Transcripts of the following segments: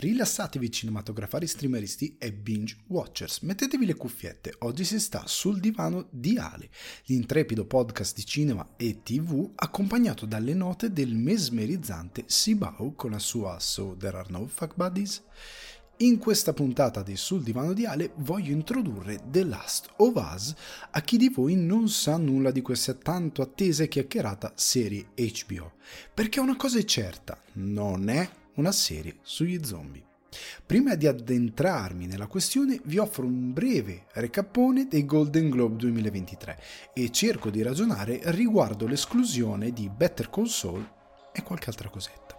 Rilassatevi cinematografari streameristi e binge watchers, mettetevi le cuffiette, oggi si sta sul divano di Ale, l'intrepido podcast di cinema e tv accompagnato dalle note del mesmerizzante Sibau con la sua So There Are No Fuck Buddies. In questa puntata di Sul divano di Ale voglio introdurre The Last of Us. A chi di voi non sa nulla di questa tanto attesa e chiacchierata serie HBO, perché una cosa è certa, non è una serie sugli zombie. Prima di addentrarmi nella questione vi offro un breve recappone dei Golden Globe 2023 e cerco di ragionare riguardo l'esclusione di Better Saul e qualche altra cosetta.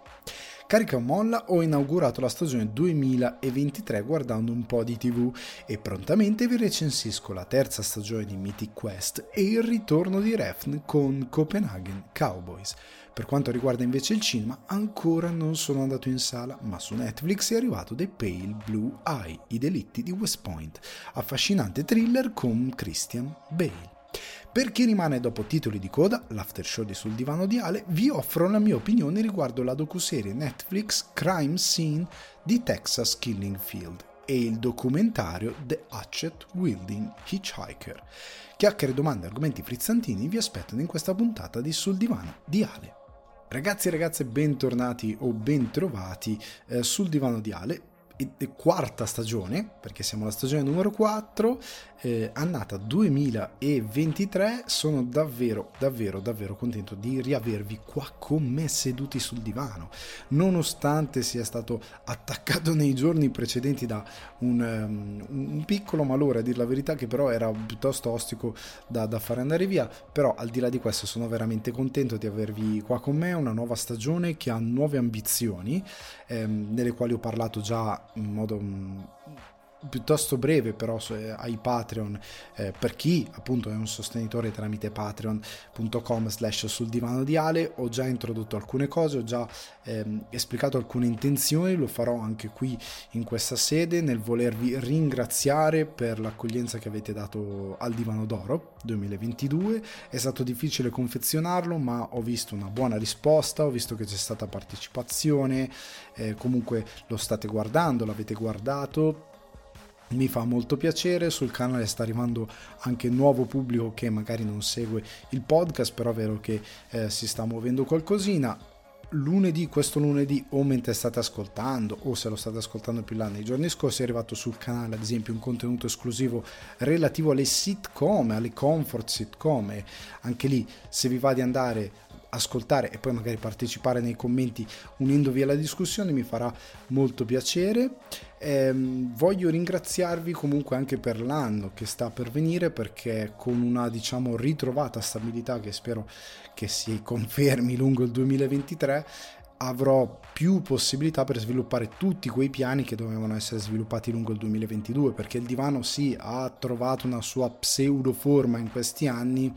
Carica o molla ho inaugurato la stagione 2023 guardando un po' di tv e prontamente vi recensisco la terza stagione di Mythic Quest e il ritorno di Refn con Copenhagen Cowboys. Per quanto riguarda invece il cinema, ancora non sono andato in sala, ma su Netflix è arrivato The Pale Blue Eye, i delitti di West Point, affascinante thriller con Christian Bale. Per chi rimane dopo titoli di coda, l'after show di Sul Divano di Ale, vi offro la mia opinione riguardo la docuserie Netflix Crime Scene di Texas Killing Field e il documentario The Hatchet Wielding Hitchhiker. Chiacchiere, domande e argomenti frizzantini vi aspettano in questa puntata di Sul Divano di Ale. Ragazzi e ragazze, bentornati o bentrovati eh, sul divano di Ale. Quarta stagione, perché siamo alla stagione numero 4, eh, annata 2023. Sono davvero, davvero, davvero contento di riavervi qua con me seduti sul divano, nonostante sia stato attaccato nei giorni precedenti da un, um, un piccolo malore, a dir la verità, che però era piuttosto ostico da, da fare andare via. Però al di là di questo sono veramente contento di avervi qua con me, una nuova stagione che ha nuove ambizioni, ehm, delle quali ho parlato già in modo mm, piuttosto breve però ai Patreon eh, per chi appunto è un sostenitore tramite patreon.com slash sul divano di Ale ho già introdotto alcune cose ho già ehm, esplicato alcune intenzioni lo farò anche qui in questa sede nel volervi ringraziare per l'accoglienza che avete dato al divano d'oro 2022 è stato difficile confezionarlo ma ho visto una buona risposta ho visto che c'è stata partecipazione eh, comunque lo state guardando l'avete guardato mi fa molto piacere, sul canale sta arrivando anche nuovo pubblico che magari non segue il podcast, però è vero che eh, si sta muovendo qualcosina. Lunedì, questo lunedì, o mentre state ascoltando, o se lo state ascoltando più là nei giorni scorsi, è arrivato sul canale ad esempio un contenuto esclusivo relativo alle sitcom, alle comfort sitcom. E anche lì, se vi va di andare ascoltare e poi magari partecipare nei commenti unendovi alla discussione mi farà molto piacere. Ehm, voglio ringraziarvi comunque anche per l'anno che sta per venire perché con una diciamo ritrovata stabilità che spero che si confermi lungo il 2023 avrò più possibilità per sviluppare tutti quei piani che dovevano essere sviluppati lungo il 2022 perché il divano sì ha trovato una sua pseudo forma in questi anni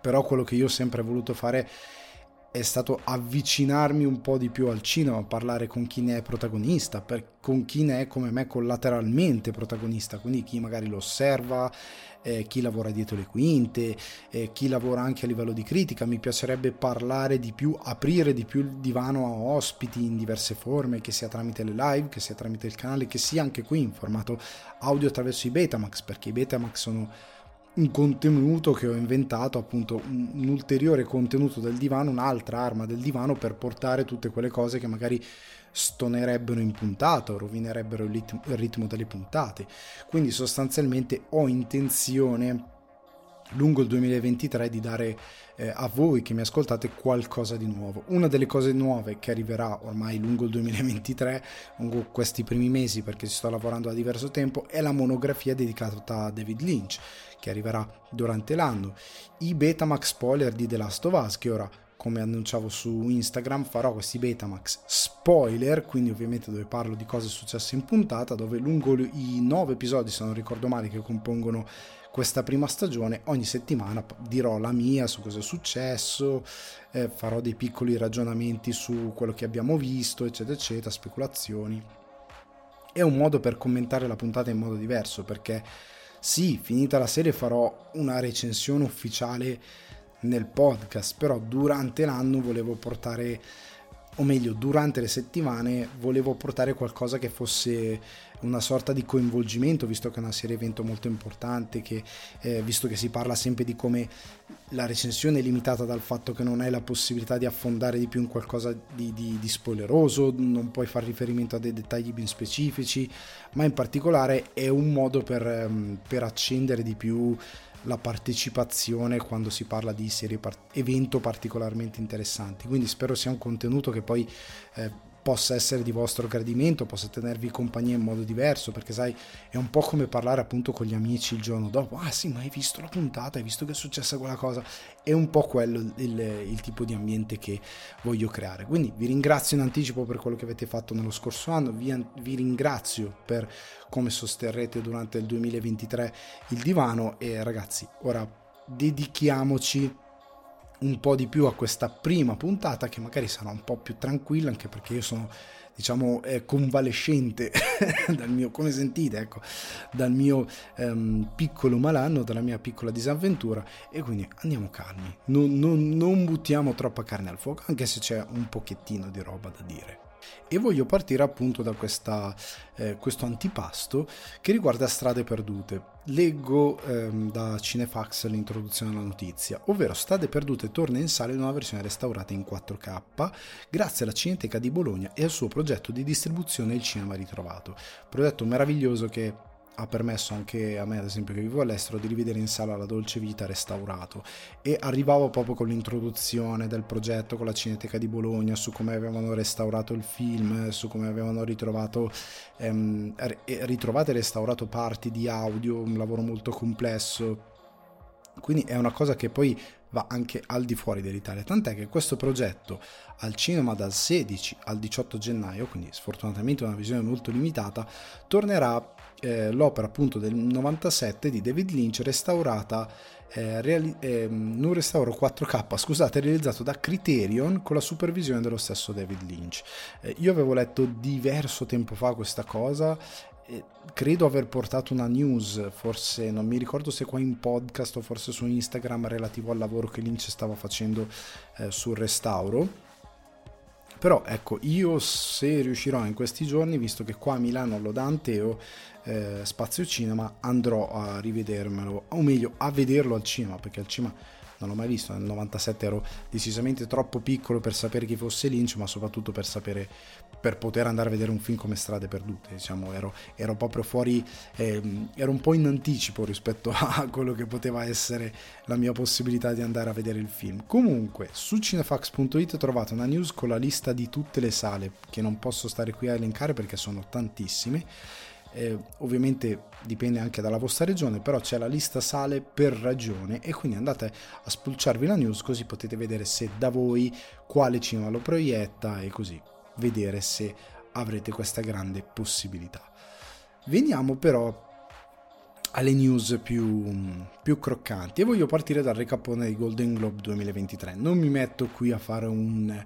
però quello che io ho sempre voluto fare è stato avvicinarmi un po' di più al cinema, parlare con chi ne è protagonista, per, con chi ne è come me collateralmente protagonista, quindi chi magari lo osserva, eh, chi lavora dietro le quinte, eh, chi lavora anche a livello di critica. Mi piacerebbe parlare di più, aprire di più il divano a ospiti in diverse forme, che sia tramite le live, che sia tramite il canale, che sia anche qui in formato audio attraverso i Betamax, perché i Betamax sono un contenuto che ho inventato, appunto un, ulteriore contenuto del divano, un'altra arma del divano per portare tutte quelle cose che magari stonerebbero in puntata rovinerebbero il ritmo, il ritmo delle puntate. Quindi sostanzialmente ho intenzione lungo il 2023 di dare eh, a voi che mi ascoltate qualcosa di nuovo. Una delle cose nuove che arriverà ormai lungo il 2023, lungo questi primi mesi perché ci sto lavorando da diverso tempo, è la monografia dedicata a David Lynch che arriverà durante l'anno. I Betamax spoiler di The Last of Us che ora come annunciavo su Instagram farò questi Betamax spoiler, quindi ovviamente dove parlo di cose successe in puntata, dove lungo i nove episodi, se non ricordo male, che compongono questa prima stagione, ogni settimana dirò la mia su cosa è successo, eh, farò dei piccoli ragionamenti su quello che abbiamo visto, eccetera, eccetera, speculazioni. È un modo per commentare la puntata in modo diverso, perché sì, finita la serie farò una recensione ufficiale nel podcast, però durante l'anno volevo portare o meglio durante le settimane volevo portare qualcosa che fosse una sorta di coinvolgimento visto che è una serie evento molto importante che eh, visto che si parla sempre di come la recensione è limitata dal fatto che non hai la possibilità di affondare di più in qualcosa di, di, di spoileroso non puoi fare riferimento a dei dettagli ben specifici ma in particolare è un modo per, ehm, per accendere di più la partecipazione quando si parla di serie part- evento particolarmente interessanti. Quindi spero sia un contenuto che poi eh, possa essere di vostro gradimento, possa tenervi compagnia in modo diverso, perché sai, è un po' come parlare appunto con gli amici il giorno dopo, ah sì, ma hai visto la puntata, hai visto che è successa quella cosa, è un po' quello il, il tipo di ambiente che voglio creare. Quindi vi ringrazio in anticipo per quello che avete fatto nello scorso anno, vi, vi ringrazio per come sosterrete durante il 2023 il divano e ragazzi, ora dedichiamoci un po' di più a questa prima puntata che magari sarà un po' più tranquilla anche perché io sono diciamo eh, convalescente dal mio come sentite ecco dal mio ehm, piccolo malanno dalla mia piccola disavventura e quindi andiamo calmi. Non, non, non buttiamo troppa carne al fuoco anche se c'è un pochettino di roba da dire e voglio partire appunto da questa, eh, questo antipasto che riguarda Strade Perdute. Leggo ehm, da Cinefax l'introduzione alla notizia, ovvero Strade Perdute torna in sala in una versione restaurata in 4K grazie alla Cineteca di Bologna e al suo progetto di distribuzione Il Cinema Ritrovato. Progetto meraviglioso che ha permesso anche a me, ad esempio, che vivo all'estero, di rivedere in sala La Dolce Vita restaurato. E arrivavo proprio con l'introduzione del progetto con la Cineteca di Bologna su come avevano restaurato il film, su come avevano ritrovato, ehm, ritrovato e restaurato parti di audio, un lavoro molto complesso. Quindi è una cosa che poi va anche al di fuori dell'Italia, tant'è che questo progetto al cinema dal 16 al 18 gennaio, quindi sfortunatamente una visione molto limitata, tornerà eh, l'opera appunto del 97 di David Lynch restaurata eh, reali- eh, un restauro 4K scusate realizzato da Criterion con la supervisione dello stesso David Lynch. Eh, io avevo letto diverso tempo fa questa cosa credo aver portato una news, forse non mi ricordo se qua in podcast o forse su Instagram relativo al lavoro che Lynch stava facendo eh, sul restauro. Però ecco, io se riuscirò in questi giorni, visto che qua a Milano lo Danteo eh, Spazio Cinema, andrò a rivedermelo, o meglio a vederlo al cinema, perché al cinema non l'ho mai visto, nel 97 ero decisamente troppo piccolo per sapere chi fosse Lynch, ma soprattutto per sapere, per poter andare a vedere un film come Strade Perdute, diciamo, ero, ero proprio fuori, ehm, ero un po' in anticipo rispetto a quello che poteva essere la mia possibilità di andare a vedere il film. Comunque, su cinefax.it trovate una news con la lista di tutte le sale, che non posso stare qui a elencare perché sono tantissime, eh, ovviamente dipende anche dalla vostra regione, però c'è la lista sale per ragione e quindi andate a spulciarvi la news così potete vedere se da voi quale cinema lo proietta e così vedere se avrete questa grande possibilità. Veniamo però alle news più, più, croccanti e voglio partire dal recapone dei Golden Globe 2023. Non mi metto qui a fare un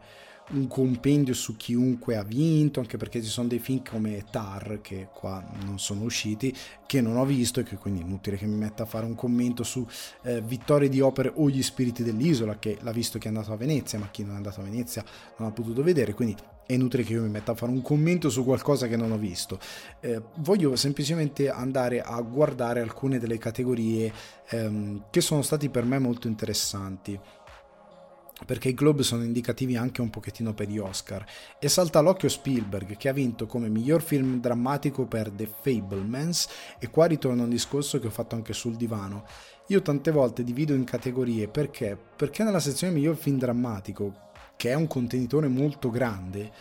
un compendio su chiunque ha vinto, anche perché ci sono dei film come Tar che qua non sono usciti, che non ho visto e che quindi è inutile che mi metta a fare un commento su eh, vittorie di opere o gli spiriti dell'isola, che l'ha visto che è andato a Venezia, ma chi non è andato a Venezia non ha potuto vedere, quindi è inutile che io mi metta a fare un commento su qualcosa che non ho visto. Eh, voglio semplicemente andare a guardare alcune delle categorie ehm, che sono stati per me molto interessanti perché i Globe sono indicativi anche un pochettino per gli Oscar. E salta all'occhio Spielberg che ha vinto come miglior film drammatico per The Fablemans e qua ritorna un discorso che ho fatto anche sul divano. Io tante volte divido in categorie perché? Perché nella sezione miglior film drammatico che è un contenitore molto grande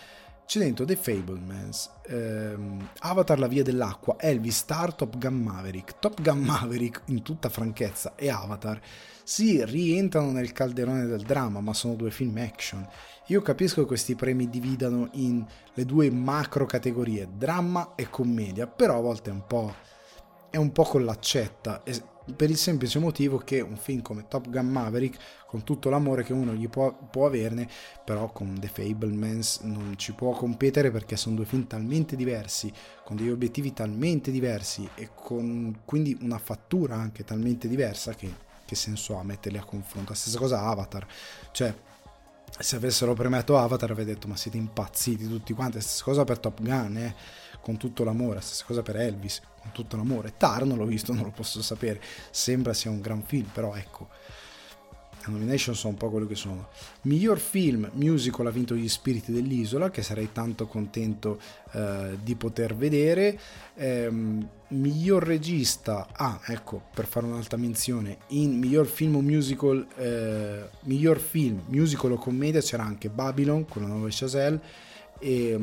c'è dentro The Fablemans, ehm, Avatar la via dell'acqua, Elvis Star, Top Gun Maverick. Top Gun Maverick, in tutta franchezza, e Avatar sì, rientrano nel calderone del dramma, ma sono due film action. Io capisco che questi premi dividano in le due macro categorie, dramma e commedia, però a volte è un po', è un po con l'accetta per il semplice motivo che un film come Top Gun Maverick, con tutto l'amore che uno gli può, può averne, però con The Fablemans non ci può competere perché sono due film talmente diversi, con degli obiettivi talmente diversi e con quindi una fattura anche talmente diversa che che senso ha metterli a confronto? La stessa cosa Avatar, cioè se avessero premiato Avatar avrei detto ma siete impazziti tutti quanti, stessa cosa per Top Gun, eh? Con tutto l'amore, stessa cosa per Elvis, con tutto l'amore. Tar non l'ho visto, non lo posso sapere, sembra sia un gran film, però ecco, le nomination sono un po' quello che sono. Miglior film musical ha vinto Gli Spiriti dell'Isola, che sarei tanto contento eh, di poter vedere. Eh, miglior regista, ah ecco, per fare un'altra menzione, in miglior film o musical, eh, miglior film, musical o commedia c'era anche Babylon con la nuova Chazelle e e,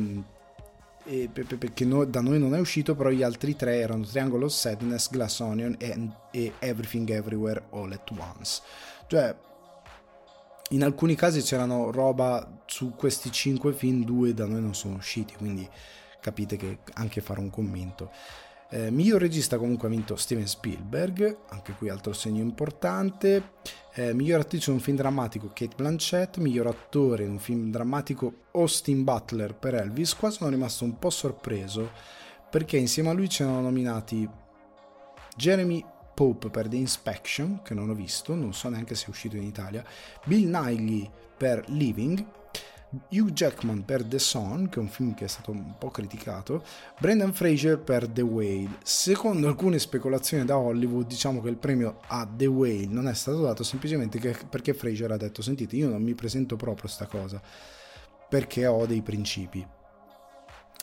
perché no, da noi non è uscito, però gli altri tre erano Triangle of Sadness, Glass Onion e, e Everything Everywhere All at Once. Cioè, in alcuni casi c'erano roba su questi cinque film, due da noi non sono usciti, quindi capite che anche fare un commento. Eh, miglior regista comunque ha vinto Steven Spielberg, anche qui altro segno importante. Eh, miglior attrice in un film drammatico Kate Blanchett, miglior attore in un film drammatico Austin Butler per Elvis. Qua sono rimasto un po' sorpreso perché insieme a lui c'erano nominati Jeremy Pope per The Inspection, che non ho visto, non so neanche se è uscito in Italia, Bill Nighy per Living, Hugh Jackman per The Son, che è un film che è stato un po' criticato, Brendan Fraser per The Whale. Secondo alcune speculazioni da Hollywood, diciamo che il premio a The Whale non è stato dato semplicemente perché Fraser ha detto sentite, io non mi presento proprio sta cosa, perché ho dei principi.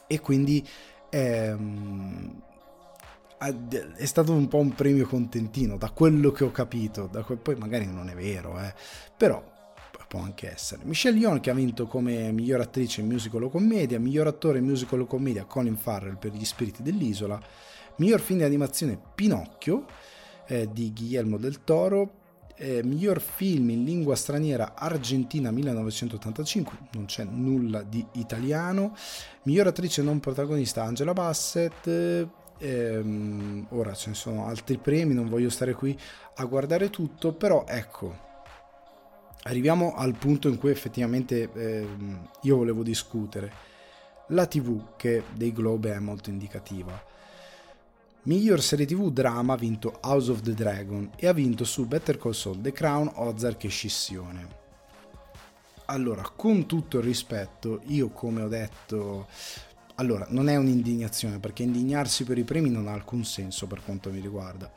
E quindi ehm, è stato un po' un premio contentino, da quello che ho capito, que- poi magari non è vero, eh, però può anche essere. Michelle Yeoh che ha vinto come miglior attrice in musical o commedia, miglior attore in musical o commedia Colin Farrell per Gli Spiriti dell'Isola, miglior film di animazione Pinocchio eh, di Guillermo del Toro, eh, miglior film in lingua straniera Argentina 1985, non c'è nulla di italiano, miglior attrice non protagonista Angela Bassett, eh, ehm, ora ce ne sono altri premi, non voglio stare qui a guardare tutto, però ecco, arriviamo al punto in cui effettivamente ehm, io volevo discutere. La TV che dei Globe è molto indicativa. Miglior serie TV drama ha vinto House of the Dragon e ha vinto su Better Call Saul, The Crown, Ozark e Scissione. Allora, con tutto il rispetto, io come ho detto allora, non è un'indignazione, perché indignarsi per i premi non ha alcun senso per quanto mi riguarda.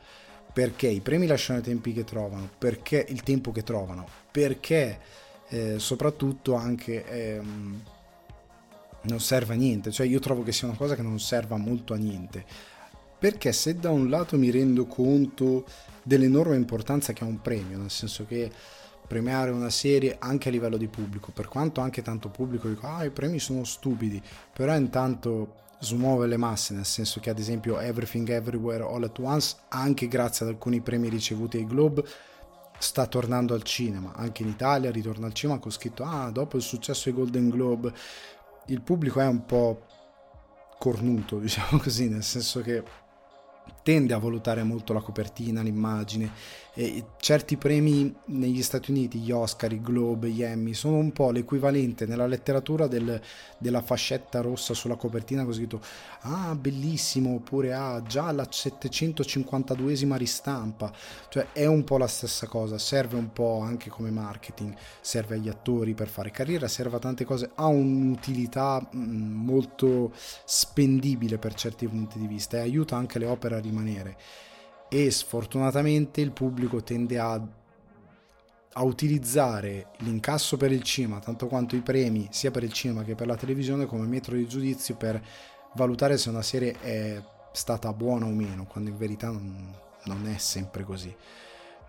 Perché i premi lasciano i tempi che trovano, perché il tempo che trovano, perché eh, soprattutto anche eh, non serve a niente. Cioè, io trovo che sia una cosa che non serva molto a niente. Perché se da un lato mi rendo conto dell'enorme importanza che ha un premio, nel senso che premiare una serie anche a livello di pubblico, per quanto anche tanto pubblico dico ah i premi sono stupidi, però intanto smuove le masse, nel senso che ad esempio Everything Everywhere All at Once, anche grazie ad alcuni premi ricevuti ai Globe, sta tornando al cinema, anche in Italia ritorna al cinema con scritto ah dopo il successo ai Golden Globe, il pubblico è un po' cornuto, diciamo così, nel senso che tende a valutare molto la copertina, l'immagine. E certi premi negli Stati Uniti, gli Oscar, i Globe, gli Emmy, sono un po' l'equivalente nella letteratura del, della fascetta rossa sulla copertina con scritto ah bellissimo oppure ah già la 752esima ristampa. Cioè è un po' la stessa cosa, serve un po' anche come marketing, serve agli attori per fare carriera, serve a tante cose, ha un'utilità mm, molto spendibile per certi punti di vista e aiuta anche le opere a rimanere e sfortunatamente il pubblico tende a, a utilizzare l'incasso per il cinema tanto quanto i premi sia per il cinema che per la televisione come metro di giudizio per valutare se una serie è stata buona o meno quando in verità non, non è sempre così.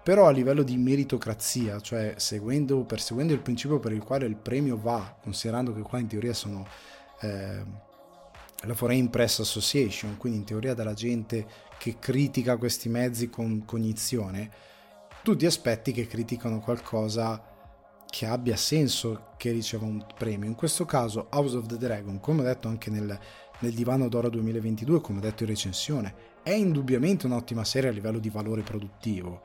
Però a livello di meritocrazia, cioè seguendo, perseguendo il principio per il quale il premio va, considerando che qua in teoria sono eh, la Foreign Press Association, quindi in teoria dalla gente che critica questi mezzi con cognizione, tutti aspetti che criticano qualcosa che abbia senso che riceva un premio. In questo caso House of the Dragon, come ho detto anche nel, nel Divano d'Oro 2022, come ho detto in recensione, è indubbiamente un'ottima serie a livello di valore produttivo,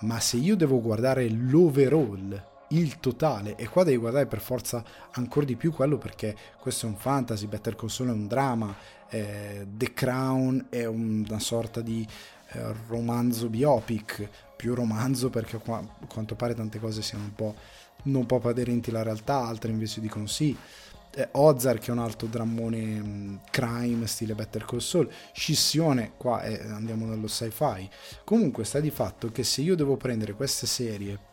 ma se io devo guardare l'overall, il totale, e qua devi guardare per forza ancora di più quello perché questo è un fantasy, Better Saul è un drama, eh, The Crown è una sorta di eh, romanzo biopic, più romanzo perché qua, a quanto pare tante cose siano un po' non proprio aderenti alla realtà, altre invece dicono sì. Eh, che è un altro drammone mm, crime stile Better Call Saul, Scissione, qua è, andiamo nello sci-fi. Comunque sta di fatto che se io devo prendere queste serie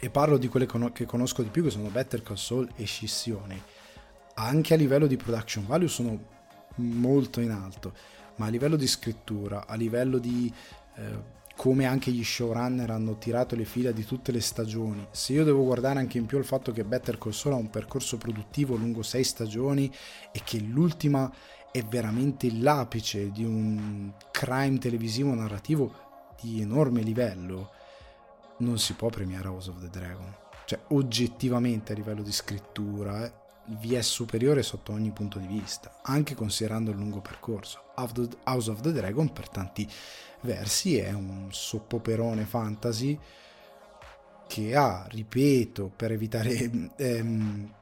e parlo di quelle che conosco di più che sono Better Call Saul e Scissione, anche a livello di production value sono molto in alto, ma a livello di scrittura, a livello di eh, come anche gli showrunner hanno tirato le fila di tutte le stagioni. Se io devo guardare anche in più il fatto che Better Call Saul ha un percorso produttivo lungo sei stagioni e che l'ultima è veramente l'apice di un crime televisivo narrativo di enorme livello, non si può premiare House of the Dragon. Cioè, oggettivamente a livello di scrittura, eh, vi è superiore sotto ogni punto di vista, anche considerando il lungo percorso. House of the Dragon per tanti versi è un soppoperone fantasy che ha, ripeto, per evitare ehm,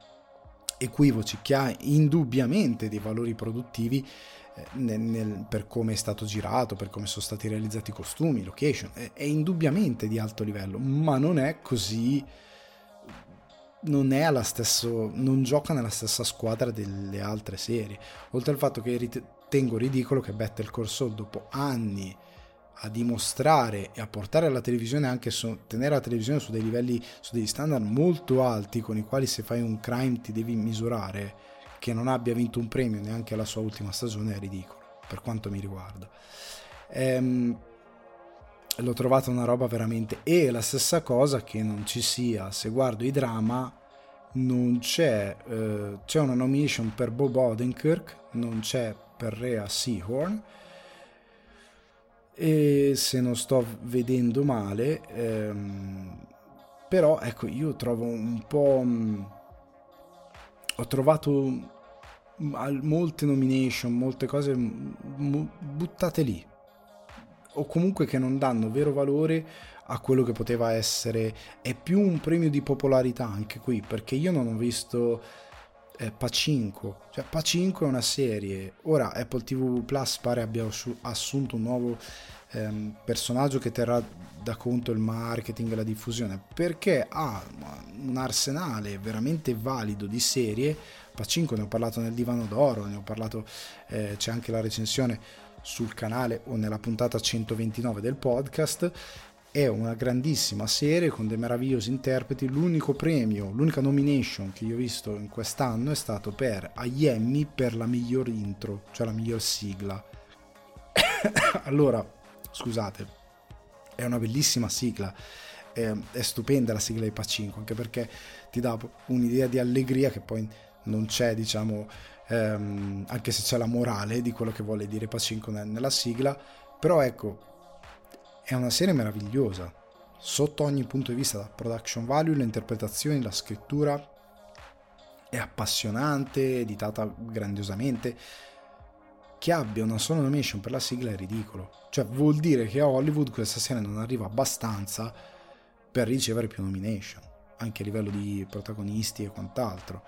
equivoci, che ha indubbiamente dei valori produttivi nel, nel, per come è stato girato, per come sono stati realizzati i costumi, location, è, è indubbiamente di alto livello, ma non è così non è alla stesso, non gioca nella stessa squadra delle altre serie. Oltre al fatto che ritengo ridicolo che Battle Core Soul dopo anni a dimostrare e a portare alla televisione anche su, tenere la televisione su dei livelli, su degli standard molto alti con i quali se fai un crime ti devi misurare, che non abbia vinto un premio neanche alla sua ultima stagione è ridicolo, per quanto mi riguarda. Ehm, l'ho trovata una roba veramente e la stessa cosa che non ci sia se guardo i drama non c'è eh, c'è una nomination per Bob Odenkirk non c'è per Rea Seahorn e se non sto vedendo male ehm, però ecco io trovo un po' mh, ho trovato molte nomination molte cose buttate lì. O comunque che non danno vero valore a quello che poteva essere. È più un premio di popolarità anche qui perché io non ho visto eh, Pacinco. Cioè Pacinco è una serie. Ora Apple TV Plus pare abbia assunto un nuovo ehm, personaggio che terrà da conto il marketing e la diffusione perché ha un arsenale veramente valido di serie Pacinco ne ho parlato nel divano d'oro ne ho parlato eh, c'è anche la recensione sul canale o nella puntata 129 del podcast. È una grandissima serie con dei meravigliosi interpreti. L'unico premio, l'unica nomination che io ho visto in quest'anno è stato per Emmy per la miglior intro, cioè la miglior sigla. allora, scusate, è una bellissima sigla. È, stupenda la sigla di Pacinco, anche perché ti dà un'idea di allegria che poi non c'è, diciamo, ehm, anche se c'è la morale di quello che vuole dire Pacinco nella sigla, però ecco, è una serie meravigliosa, sotto ogni punto di vista, la production value, le interpretazioni, la scrittura, è appassionante, editata grandiosamente, che abbia una sola nomination per la sigla è ridicolo, cioè vuol dire che a Hollywood questa serie non arriva abbastanza per ricevere più nomination, anche a livello di protagonisti e quant'altro.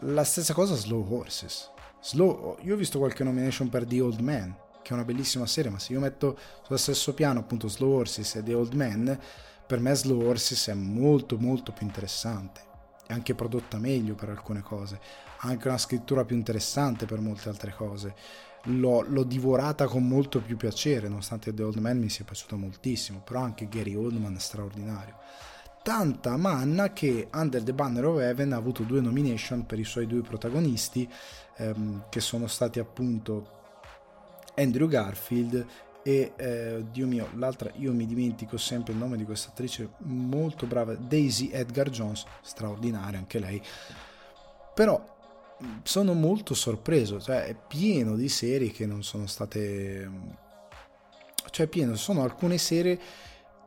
La stessa cosa Slow Horses. Slow, io ho visto qualche nomination per The Old Man, che è una bellissima serie, ma se io metto sullo stesso piano appunto Slow Horses e The Old Man, per me Slow Horses è molto molto più interessante. È anche prodotta meglio per alcune cose, ha anche una scrittura più interessante per molte altre cose. L'ho, l'ho, divorata con molto più piacere, nonostante The Old Man mi sia piaciuto moltissimo, però anche Gary Oldman è straordinario tanta manna che Under the Banner of Heaven ha avuto due nomination per i suoi due protagonisti ehm, che sono stati appunto Andrew Garfield e eh, Dio mio, l'altra io mi dimentico sempre il nome di questa attrice molto brava, Daisy Edgar Jones, straordinaria anche lei. Però sono molto sorpreso, cioè è pieno di serie che non sono state cioè pieno, sono alcune serie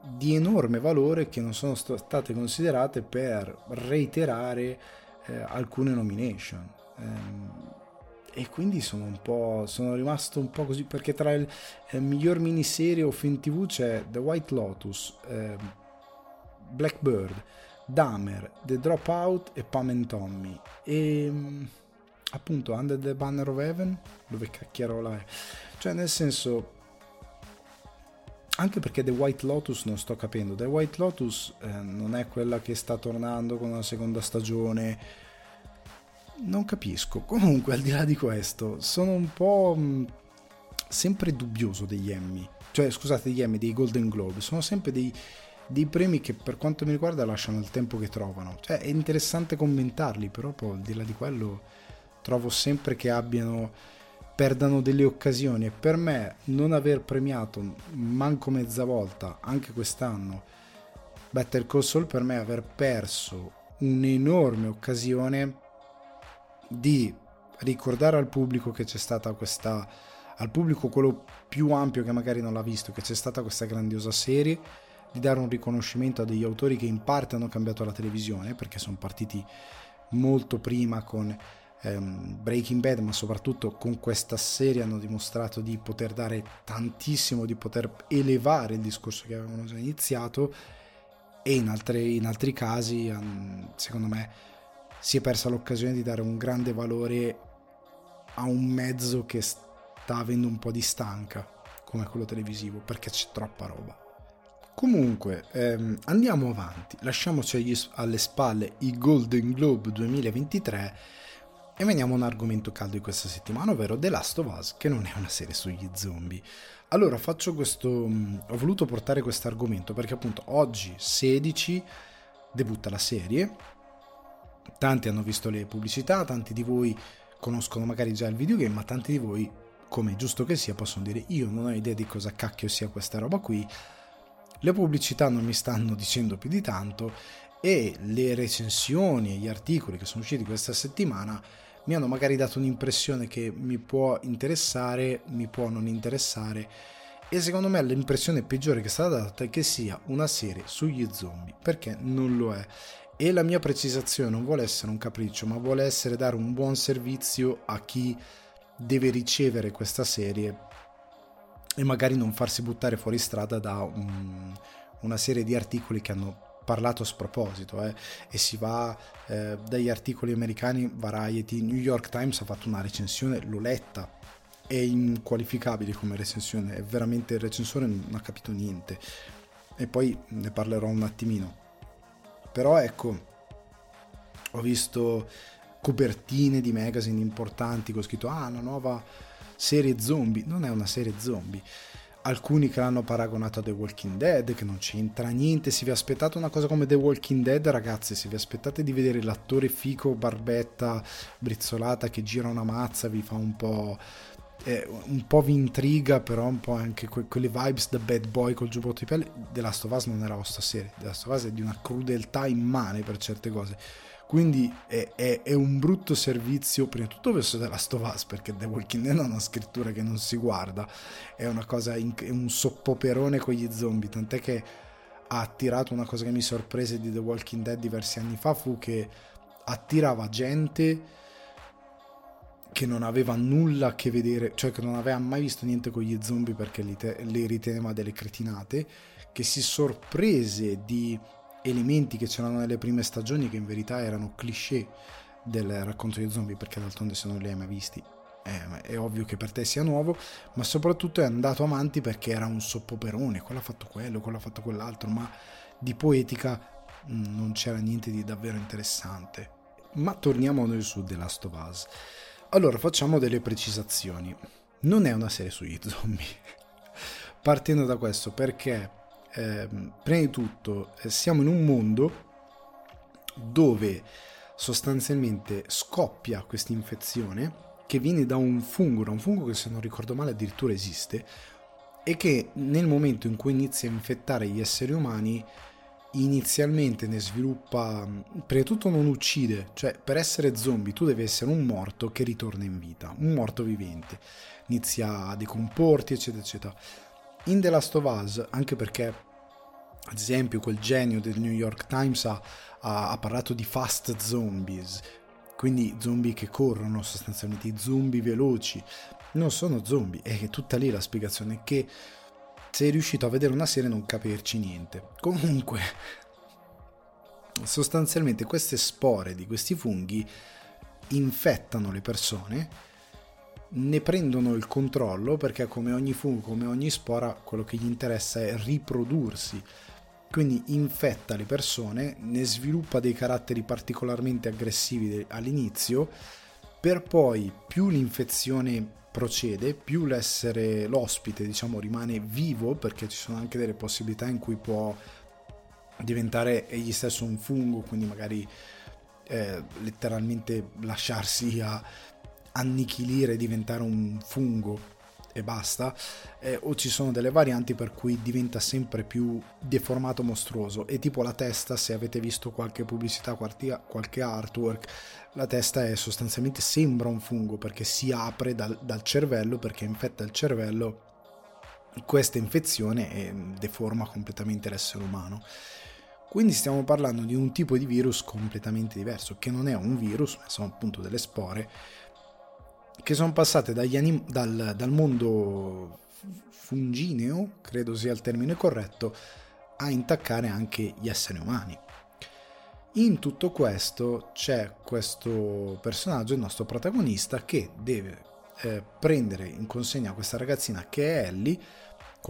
di enorme valore che non sono state considerate per reiterare eh, alcune nomination. Eh, e quindi sono un po' sono rimasto un po' così perché tra il, il miglior miniserie o film tv c'è The White Lotus eh, Blackbird Dahmer The Dropout e Pam and Tommy e mm, appunto Under the Banner of Heaven dove cacchiarola è cioè nel senso anche perché The White Lotus non sto capendo. The White Lotus eh, non è quella che sta tornando con una seconda stagione. Non capisco. Comunque, al di là di questo, sono un po' mh, sempre dubbioso degli Emmy. Cioè, scusate, degli Emmy, dei Golden Globe. Sono sempre dei, dei premi che per quanto mi riguarda lasciano il tempo che trovano. Cioè, è interessante commentarli, però poi al di là di quello trovo sempre che abbiano perdano delle occasioni e per me non aver premiato manco mezza volta anche quest'anno Better Call Saul per me aver perso un'enorme occasione di ricordare al pubblico che c'è stata questa al pubblico quello più ampio che magari non l'ha visto che c'è stata questa grandiosa serie di dare un riconoscimento a degli autori che in parte hanno cambiato la televisione perché sono partiti molto prima con ehm, Breaking Bad, ma soprattutto con questa serie hanno dimostrato di poter dare tantissimo, di poter elevare il discorso che avevano già iniziato e in, altre, in altri casi, ehm, secondo me, si è persa l'occasione di dare un grande valore a un mezzo che sta avendo un po' di stanca come quello televisivo perché c'è troppa roba. Comunque, ehm, andiamo avanti, lasciamoci alle spalle i Golden Globe 2023 e veniamo a un argomento caldo di questa settimana, ovvero The Last of Us, che non è una serie sugli zombie. Allora, faccio questo. Mm, ho voluto portare questo argomento perché, appunto, oggi 16 debutta la serie. Tanti hanno visto le pubblicità, tanti di voi conoscono magari già il videogame, ma tanti di voi, come giusto che sia, possono dire: Io non ho idea di cosa cacchio sia questa roba qui. Le pubblicità non mi stanno dicendo più di tanto e le recensioni e gli articoli che sono usciti questa settimana mi hanno magari dato un'impressione che mi può interessare, mi può non interessare e secondo me l'impressione peggiore che è stata data è che sia una serie sugli zombie, perché non lo è. E la mia precisazione non vuole essere un capriccio, ma vuole essere dare un buon servizio a chi deve ricevere questa serie e magari non farsi buttare fuori strada da un, una serie di articoli che hanno parlato a sproposito eh, e si va eh, dagli articoli americani Variety, New York Times ha fatto una recensione, l'ho letta, è inqualificabile come recensione, è veramente il recensore non ha capito niente e poi ne parlerò un attimino. Però ecco, ho visto copertine di magazine importanti con scritto ah una nuova serie zombie, non è una serie zombie alcuni che l'hanno paragonato a The Walking Dead, che non c'entra niente. Se vi aspettate una cosa come The Walking Dead, ragazzi, se vi aspettate di vedere l'attore fico, barbetta, brizzolata che gira una mazza, vi fa un po'. Eh, un po' vi intriga, però un po' anche que- quelle vibes da bad boy col giubbotto di pelle. The Last of Us non era vostra serie. The Last of Us è di una crudeltà immane per certe cose quindi è, è, è, un brutto servizio, prima di tutto verso The Last of Us, perché The Walking Dead è una scrittura che non si guarda, è una cosa, è un soppoperone con gli zombie, tant'è che ha attirato una cosa che mi sorprese di The Walking Dead diversi anni fa, fu che attirava gente che non aveva nulla a che vedere, cioè che non aveva mai visto niente con gli zombie perché li, te, li riteneva delle cretinate, che si sorprese di elementi che c'erano nelle prime stagioni che in verità erano cliché del racconto di zombie perché d'altronde se non li hai mai visti è, è, ovvio che per te sia nuovo ma soprattutto è andato avanti perché era un soppoperone quello ha fatto quello, quello ha fatto quell'altro ma di poetica mm, non c'era niente di davvero interessante. Ma torniamo noi su The Last of Us allora facciamo delle precisazioni. Non è una serie sugli zombie. Partendo da questo perché eh, prima di tutto eh, siamo in un mondo dove sostanzialmente scoppia questa infezione che viene da un fungo, da un fungo che se non ricordo male addirittura esiste e che nel momento in cui inizia a infettare gli esseri umani inizialmente ne sviluppa prima di tutto non uccide cioè per essere zombie tu devi essere un morto che ritorna in vita un morto vivente. Inizia a decomporti eccetera eccetera. In The Last of Us, anche perché ad esempio quel genio del New York Times ha, ha, ha parlato di fast zombies, quindi zombie che corrono sostanzialmente, i zombie veloci, non sono zombie, è tutta lì la spiegazione che sei riuscito a vedere una serie e non capirci niente. Comunque, sostanzialmente queste spore di questi funghi infettano le persone ne prendono il controllo perché come ogni fungo, come ogni spora, quello che gli interessa è riprodursi. Quindi infetta le persone, ne sviluppa dei caratteri particolarmente aggressivi all'inizio, per poi più l'infezione procede, più l'essere l'ospite, diciamo, rimane vivo perché ci sono anche delle possibilità in cui può diventare egli stesso un fungo, quindi magari eh, letteralmente lasciarsi a annichilire, diventare un fungo e basta, eh, o ci sono delle varianti per cui diventa sempre più deformato, mostruoso. E tipo la testa, se avete visto qualche pubblicità, qualche artwork, la testa è sostanzialmente sembra un fungo perché si apre dal, dal cervello, perché infetta il cervello. Questa infezione e deforma completamente l'essere umano. Quindi stiamo parlando di un tipo di virus completamente diverso, che non è un virus, ma sono appunto delle spore, che sono passate anim- dal, dal mondo fungineo, credo sia il termine corretto, a intaccare anche gli esseri umani. In tutto questo c'è questo personaggio, il nostro protagonista, che deve eh, prendere in consegna questa ragazzina che è Ellie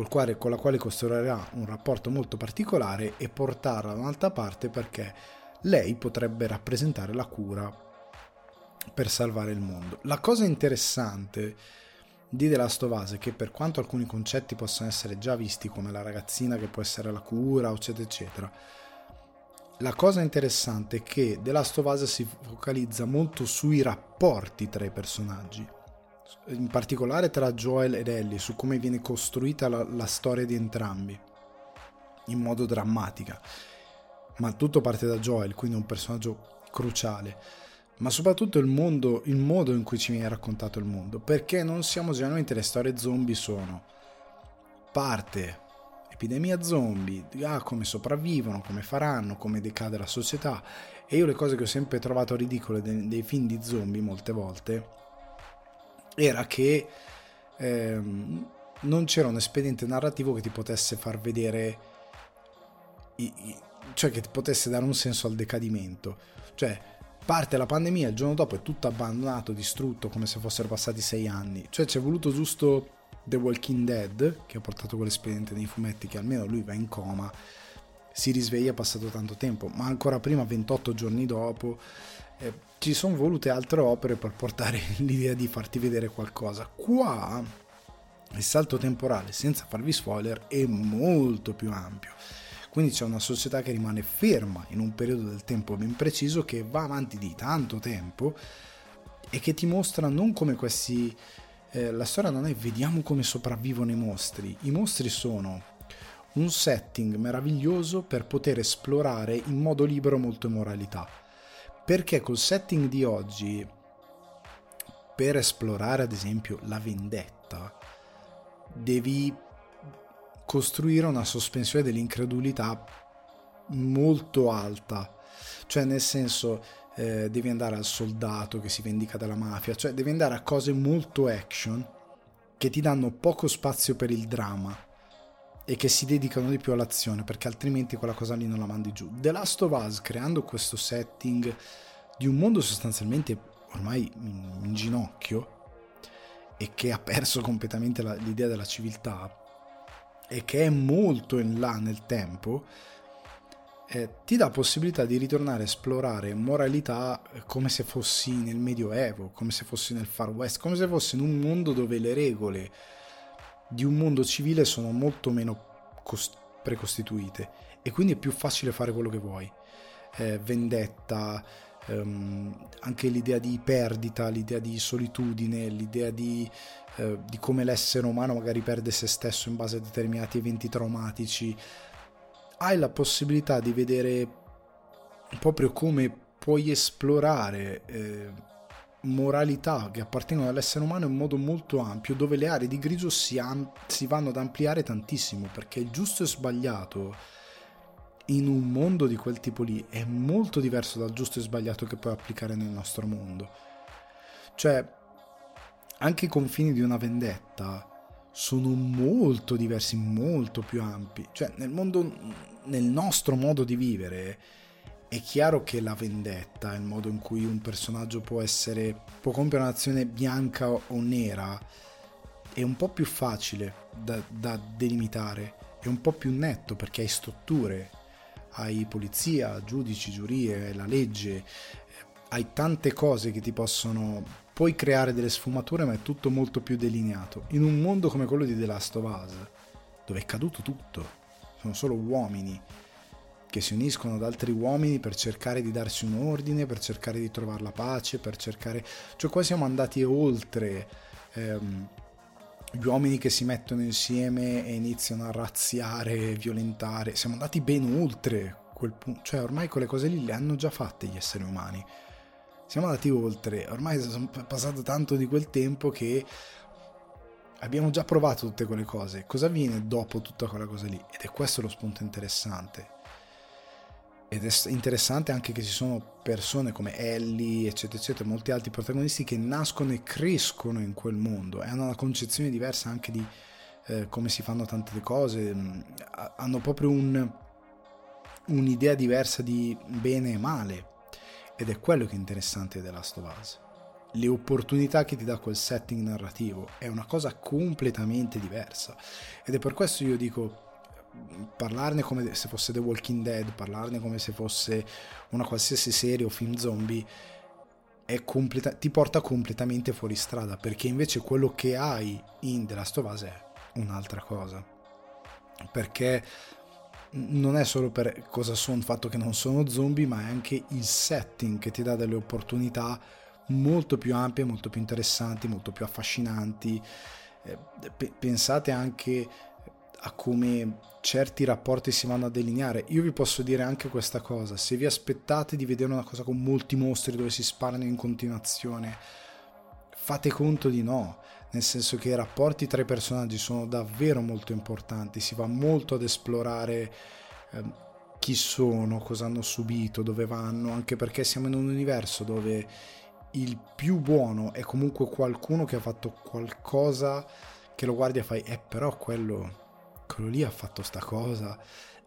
quale, con la quale costruirà un rapporto molto particolare e portarla da un'altra parte perché lei potrebbe rappresentare la cura per salvare il mondo. La cosa interessante di The Last of Us è che per quanto alcuni concetti possano essere già visti come la ragazzina che può essere la cura, eccetera, eccetera, la cosa interessante è che The Last of Us si focalizza molto sui rapporti tra i personaggi in particolare tra Joel ed Ellie, su come viene costruita la, la storia di entrambi, in modo drammatica. Ma tutto parte da Joel, quindi un personaggio cruciale. Ma soprattutto il, mondo, il modo in cui ci viene raccontato il mondo, perché non siamo generalmente le storie zombie sono parte epidemia zombie, ah, come sopravvivono, come faranno, come decade la società. E io le cose che ho sempre trovato ridicole dei, dei film di zombie molte volte era che ehm, non c'era un espediente narrativo che ti potesse far vedere, i, i, cioè che ti potesse dare un senso al decadimento. Cioè, parte la pandemia, il giorno dopo è tutto abbandonato, distrutto, come se fossero passati sei anni. Cioè, ci è voluto giusto The Walking Dead, che ha portato quell'espediente nei fumetti, che almeno lui va in coma, si risveglia, passato tanto tempo, ma ancora prima, 28 giorni dopo eh, ci sono volute altre opere per portare l'idea di farti vedere qualcosa. Qua il salto temporale, senza farvi spoiler, è molto più ampio. Quindi c'è una società che rimane ferma in un periodo del tempo ben preciso, che va avanti di tanto tempo e che ti mostra non come questi... Eh, la storia non è vediamo come sopravvivono i mostri. I mostri sono un setting meraviglioso per poter esplorare in modo libero molte moralità perché col setting di oggi, per esplorare ad esempio la vendetta, devi costruire una sospensione dell'incredulità molto alta. Cioè, nel senso, eh, devi andare al soldato che si vendica dalla mafia, cioè devi andare a cose molto action che ti danno poco spazio per il dramma e che si dedicano di più all'azione perché altrimenti quella cosa lì non la mandi giù. The Last of Us creando questo setting di un mondo sostanzialmente ormai in ginocchio e che ha perso completamente la, l'idea della civiltà e che è molto in là nel tempo, eh, ti dà possibilità di ritornare a esplorare moralità come se fossi nel Medioevo, come se fossi nel Far West, come se fossi in un mondo dove le regole di un mondo civile sono molto meno cost- precostituite e quindi è più facile fare quello che vuoi. Eh, vendetta, ehm, anche l'idea di perdita, l'idea di solitudine, l'idea di, eh, di come l'essere umano magari perde se stesso in base a determinati eventi traumatici. Hai la possibilità di vedere proprio come puoi esplorare eh, moralità che appartengono all'essere umano in modo molto ampio, dove le aree di grigio si, am- si vanno ad ampliare tantissimo, perché il giusto e sbagliato in un mondo di quel tipo lì è molto diverso dal giusto e sbagliato che puoi applicare nel nostro mondo. Cioè, anche i confini di una vendetta sono molto diversi, molto più ampi. Cioè, nel mondo, nel nostro modo di vivere, è chiaro che la vendetta, il modo in cui un personaggio può essere, può compiere un'azione bianca o nera, è un po' più facile da, da delimitare, è un po' più netto perché hai strutture, hai polizia, giudici, giurie, la legge, hai tante cose che ti possono puoi creare delle sfumature ma è tutto molto più delineato. In un mondo come quello di The Last of Us dove è caduto tutto sono solo uomini che si uniscono ad altri uomini per cercare di darsi un ordine, per cercare di trovare la pace, per cercare... Cioè qua siamo andati oltre ehm, gli uomini che si mettono insieme e iniziano a razziare, violentare, siamo andati ben oltre quel punto, cioè ormai quelle cose lì le hanno già fatte gli esseri umani. Siamo andati oltre, ormai è passato tanto di quel tempo che abbiamo già provato tutte quelle cose. Cosa avviene dopo tutta quella cosa lì? Ed è questo lo spunto interessante. Ed è interessante anche che ci sono persone come Ellie, eccetera, eccetera, molti altri protagonisti che nascono e crescono in quel mondo e hanno una concezione diversa anche di eh, come si fanno tante cose, mm, hanno proprio un, un'idea diversa di bene e male. Ed è quello che è interessante della Last. Le opportunità che ti dà quel setting narrativo è una cosa completamente diversa. Ed è per questo io dico, parlarne come se fosse The Walking Dead, parlarne come se fosse una qualsiasi serie o film zombie, completa- ti porta completamente fuori strada, perché invece quello che hai in The Last of Us è un'altra cosa. Perché non è solo per cosa sono, il fatto che non sono zombie, ma è anche il setting che ti dà delle opportunità molto più ampie, molto più interessanti, molto più affascinanti. Eh, pensate anche a come certi rapporti si vanno a delineare. Io vi posso dire anche questa cosa, se vi aspettate di vedere una cosa con molti mostri dove si sparano in continuazione, fate conto di no, nel senso che i rapporti tra i personaggi sono davvero molto importanti, si va molto ad esplorare eh, chi sono, cosa hanno subito, dove vanno, anche perché siamo in un universo dove il più buono è comunque qualcuno che ha fatto qualcosa che lo guardi e fai, eh però quello quello lì ha fatto sta cosa.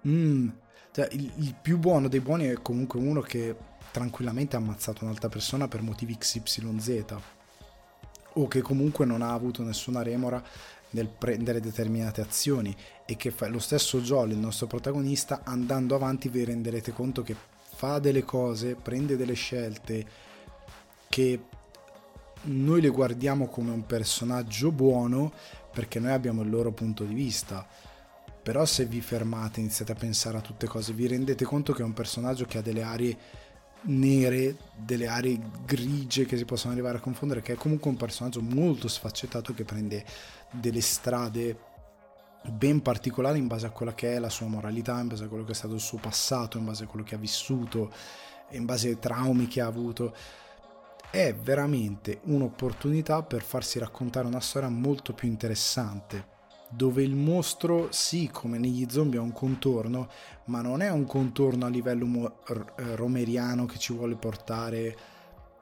Mm. Cioè, il, il, più buono dei buoni è comunque uno che tranquillamente ha ammazzato un'altra persona per motivi XYZ o che comunque non ha avuto nessuna remora nel prendere determinate azioni e che fa lo stesso Joel, il nostro protagonista, andando avanti vi renderete conto che fa delle cose, prende delle scelte che noi le guardiamo come un personaggio buono perché noi abbiamo il loro punto di vista però se vi fermate, iniziate a pensare a tutte cose, vi rendete conto che è un personaggio che ha delle aree nere, delle aree grigie che si possono arrivare a confondere, che è comunque un personaggio molto sfaccettato che prende delle strade ben particolari in base a quella che è la sua moralità, in base a quello che è stato il suo passato, in base a quello che ha vissuto, in base ai traumi che ha avuto. È veramente un'opportunità per farsi raccontare una storia molto più interessante dove il mostro sì, come negli zombie ha un contorno, ma non è un contorno a livello mo- eh, romeriano che ci vuole portare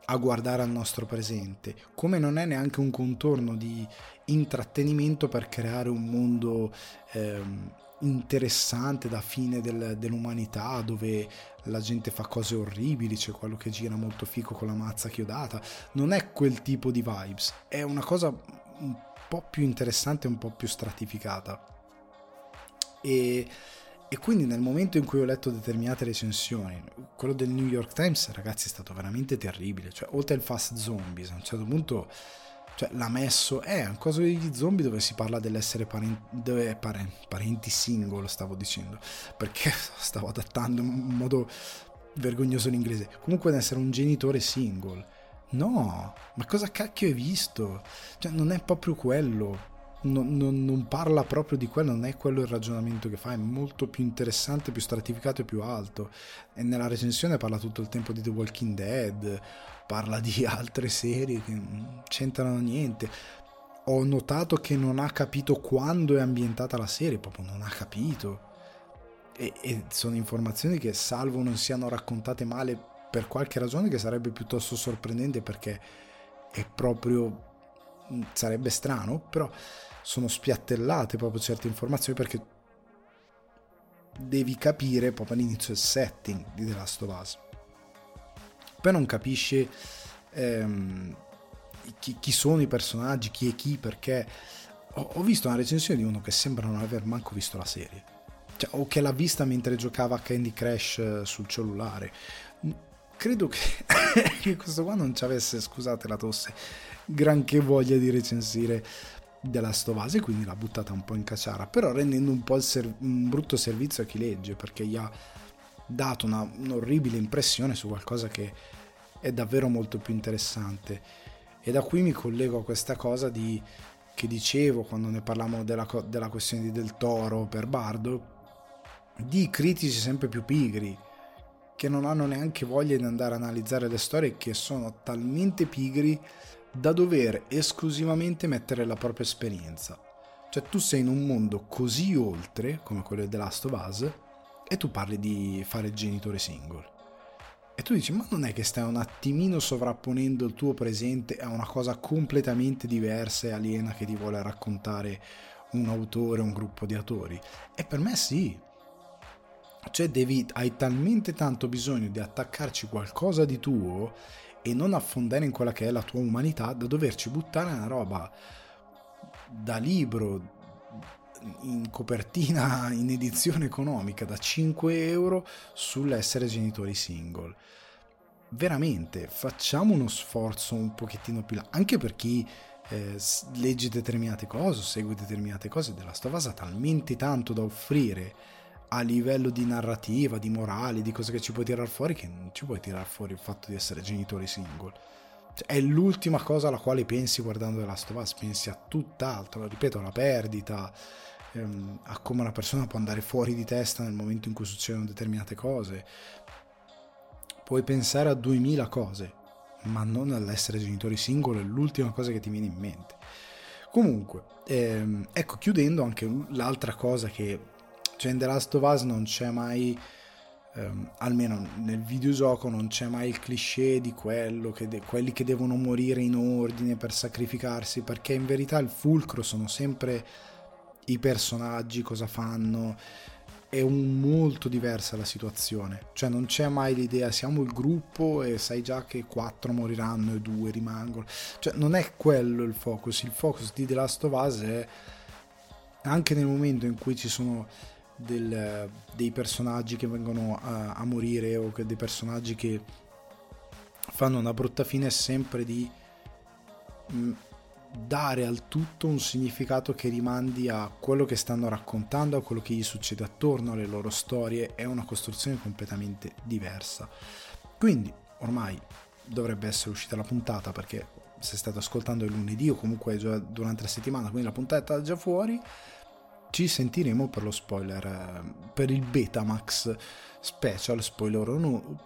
a guardare al nostro presente, come non è neanche un contorno di intrattenimento per creare un mondo ehm, interessante da fine del, dell'umanità dove la gente fa cose orribili, c'è quello che gira molto fico con la mazza chiodata, non è quel tipo di vibes, è una cosa un po' più interessante un po' più stratificata. E, e quindi nel momento in cui ho letto determinate recensioni, quello del New York Times, ragazzi, è stato veramente terribile. Cioè, oltre al fast zombies, a un certo punto cioè, l'ha messo. È un coso degli zombie dove si parla dell'essere parenti, pare, parenti single, stavo dicendo, perché stavo adattando in modo vergognoso l'inglese. Comunque, ad essere un genitore single. No, ma cosa cacchio hai visto? Cioè, non è proprio quello. Non, non, non, parla proprio di quello, non è quello il ragionamento che fa, è molto più interessante, più stratificato e più alto. E nella recensione parla tutto il tempo di The Walking Dead, parla di altre serie che non c'entrano niente. Ho notato che non ha capito quando è ambientata la serie, proprio non ha capito. E, e sono informazioni che, salvo non siano raccontate male per qualche ragione che sarebbe piuttosto sorprendente perché è proprio mm, sarebbe strano, però sono spiattellate proprio certe informazioni perché devi capire proprio all'inizio il setting di The Last of Us. Poi non capisci ehm, chi, chi, sono i personaggi, chi è chi, perché ho, ho, visto una recensione di uno che sembra non aver manco visto la serie. Cioè, o che l'ha vista mentre giocava a Candy Crush eh, sul cellulare. Credo che, che questo qua non ci avesse, scusate la tosse, granché voglia di recensire della Stovase, quindi l'ha buttata un po' in cacciara, però rendendo un po' ser- un brutto servizio a chi legge, perché gli ha dato una, un'orribile impressione su qualcosa che è davvero molto più interessante. E da qui mi collego a questa cosa di, che dicevo quando ne parlavamo della, della questione di Del Toro per Bardo, di critici sempre più pigri, che non hanno neanche voglia di andare a analizzare le storie, che sono talmente pigri da dover esclusivamente mettere la propria esperienza. Cioè tu sei in un mondo così oltre, come quello di The Last of Us, e tu parli di fare genitore single. E tu dici, ma non è che stai un attimino sovrapponendo il tuo presente a una cosa completamente diversa e aliena che ti vuole raccontare un autore, un gruppo di autori? E per me sì. Cioè devi, hai talmente tanto bisogno di attaccarci qualcosa di tuo e non affondare in quella che è la tua umanità da doverci buttare una roba da libro in copertina in edizione economica da 5 euro sull'essere genitori single. Veramente facciamo uno sforzo un pochettino più là anche per chi eh, legge determinate cose segue determinate cose della Stovasa ha talmente tanto da offrire a livello di narrativa, di morali, di cose che ci puoi tirare fuori, che non ci puoi tirare fuori il fatto di essere genitori single. Cioè, è l'ultima cosa alla quale pensi guardando The Last of Us, pensi a tutt'altro, ripeto, alla perdita, ehm, a come una persona può andare fuori di testa nel momento in cui succedono determinate cose. Puoi pensare a duemila cose, ma non all'essere genitori single, è l'ultima cosa che ti viene in mente. Comunque, ehm, ecco, chiudendo anche l'altra cosa che cioè in The Last of Us non c'è mai, ehm, almeno nel videogioco, non c'è mai il cliché di che de- quelli che devono morire in ordine per sacrificarsi, perché in verità il fulcro sono sempre i personaggi, cosa fanno. È un, molto diversa la situazione, cioè non c'è mai l'idea siamo il gruppo e sai già che quattro moriranno e due rimangono, cioè non è quello il focus, il focus di The Last of Us è anche nel momento in cui ci sono del, dei personaggi che vengono a, a, morire o che dei personaggi che fanno una brutta fine è sempre di mh, mm, dare al tutto un significato che rimandi a quello che stanno raccontando, a quello che gli succede attorno alle loro storie, è una costruzione completamente diversa. Quindi ormai dovrebbe essere uscita la puntata perché se state ascoltando il lunedì o comunque durante la settimana, quindi la puntata è già fuori ci sentiremo per lo spoiler, eh, per il Betamax special spoiler,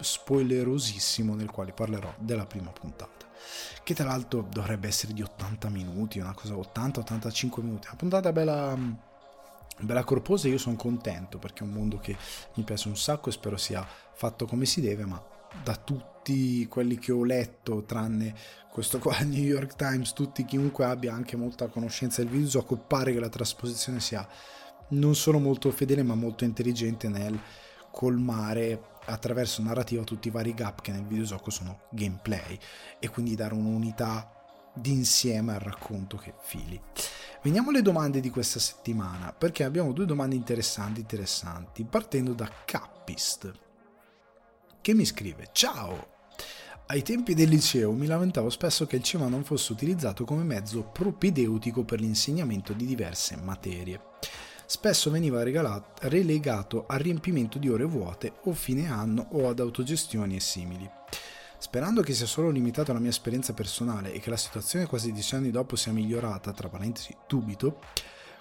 spoilerosissimo nel quale parlerò della prima puntata. Che tra l'altro dovrebbe essere di 80 minuti, una cosa 80-85 minuti. Una puntata bella, bella corposa e io sono contento perché è un mondo che mi piace un sacco e spero sia fatto come si deve, ma da tutti quelli che ho letto, tranne questo qua, New York Times, tutti chiunque abbia anche molta conoscenza del videogioco, pare che la trasposizione sia non solo molto fedele ma molto intelligente nel colmare attraverso narrativa tutti i vari gap che nel videogioco sono gameplay e quindi dare un'unità d'insieme al racconto che fili. Veniamo alle domande di questa settimana perché abbiamo due domande interessanti interessanti partendo da Cappist che mi scrive Ciao! Ai tempi del liceo mi lamentavo spesso che il cinema non fosse utilizzato come mezzo propedeutico per l'insegnamento di diverse materie. Spesso veniva regalato, relegato al riempimento di ore vuote o fine anno o ad autogestioni e simili. Sperando che sia solo limitato alla mia esperienza personale e che la situazione quasi dieci anni dopo sia migliorata, tra parentesi dubito,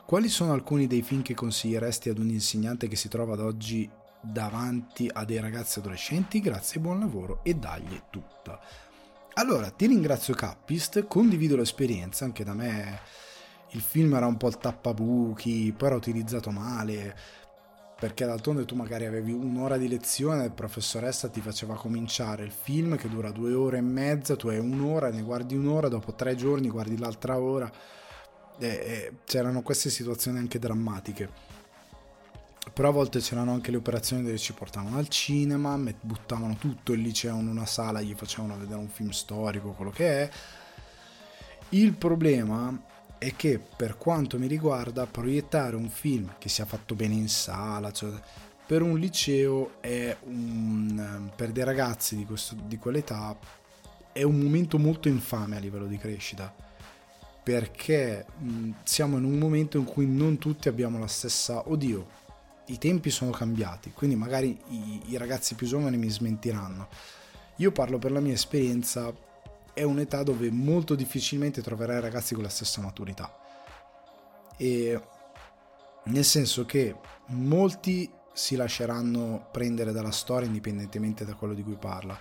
quali sono alcuni dei film che consiglieresti ad un insegnante che si trova ad oggi davanti a dei ragazzi adolescenti, grazie, buon lavoro e dagli tutta. Allora, ti ringrazio Cappist, condivido l'esperienza, anche da me il film era un po' il tappabuchi, poi era utilizzato male, perché d'altronde tu magari avevi un'ora di lezione, la professoressa ti faceva cominciare il film che dura due ore e mezza, tu hai un'ora, ne guardi un'ora, dopo tre giorni guardi l'altra ora, e, e c'erano queste situazioni anche drammatiche però a volte c'erano anche le operazioni dove ci portavano al cinema, buttavano tutto il liceo in una sala, gli facevano vedere un film storico, quello che è. Il problema è che per quanto mi riguarda proiettare un film che sia fatto bene in sala, cioè per un liceo è un, per dei ragazzi di, questo, di quell'età è un momento molto infame a livello di crescita perché siamo in un momento in cui non tutti abbiamo la stessa oddio i tempi sono cambiati quindi magari i, i ragazzi più giovani mi smentiranno io parlo per la mia esperienza è un'età dove molto difficilmente troverai ragazzi con la stessa maturità. E nel senso che molti si lasceranno prendere dalla storia indipendentemente da quello di cui parla.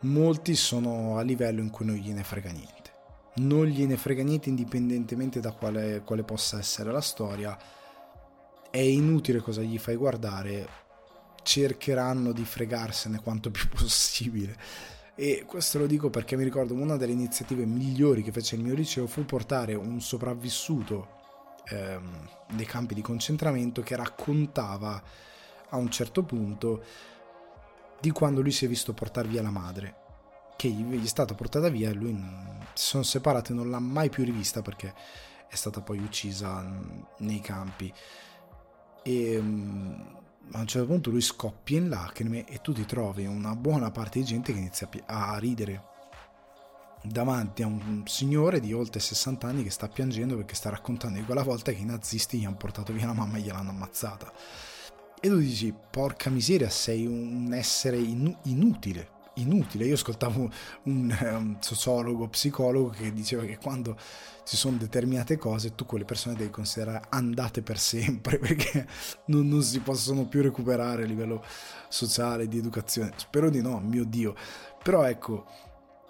Molti sono a livello in cui non gliene frega niente. Non gliene frega niente indipendentemente da quale, quale possa essere la storia. È inutile cosa gli fai guardare, cercheranno di fregarsene quanto più possibile. E questo lo dico perché mi ricordo una delle iniziative migliori che fece il mio liceo fu portare un sopravvissuto ehm, dei campi di concentramento che raccontava a un certo punto di quando lui si è visto portare via la madre che gli è stata portata via e lui si sono separati e non l'ha mai più rivista perché è stata poi uccisa nei campi e ehm, a un certo punto lui scoppia in lacrime e tu ti trovi una buona parte di gente che inizia a ridere davanti a un signore di oltre 60 anni che sta piangendo perché sta raccontando di quella volta che i nazisti gli hanno portato via la mamma e gliel'hanno ammazzata. E tu dici, porca miseria, sei un essere inutile inutile. Io ascoltavo un, un, sociologo, psicologo che diceva che quando ci sono determinate cose tu quelle persone devi considerare andate per sempre perché non, non si possono più recuperare a livello sociale, di educazione. Spero di no, mio Dio. Però ecco,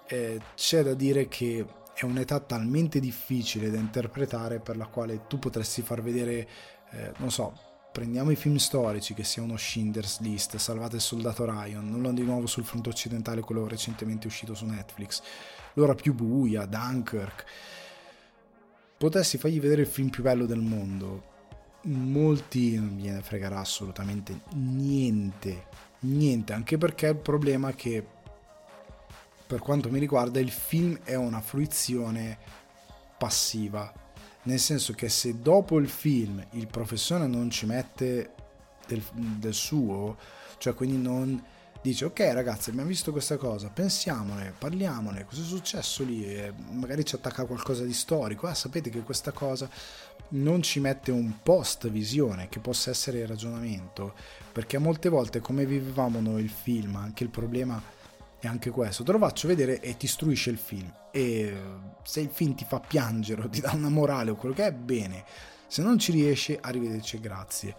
eh, c'è da dire che è un'età talmente difficile da interpretare per la quale tu potresti far vedere, eh, non so, prendiamo i film storici, che sia uno Schindler's List, Salvate il soldato Ryan, non di nuovo sul fronte occidentale, quello recentemente uscito su Netflix, l'ora più buia, Dunkirk, potessi fargli vedere il film più bello del mondo, molti non gliene fregherà assolutamente niente, niente, anche perché il problema è che per quanto mi riguarda il film è una fruizione passiva nel senso che se dopo il film il professore non ci mette del, del suo, cioè quindi non dice ok ragazzi abbiamo visto questa cosa, pensiamone, parliamone, cosa è successo lì, e magari ci attacca qualcosa di storico, ah sapete che questa cosa non ci mette un post visione che possa essere il ragionamento, perché molte volte come vivevamo noi il film, anche il problema è anche questo, te lo faccio vedere e ti istruisce il film. E se il film ti fa piangere o ti dà una morale o quello che è, bene, se non ci riesce, arrivederci e grazie.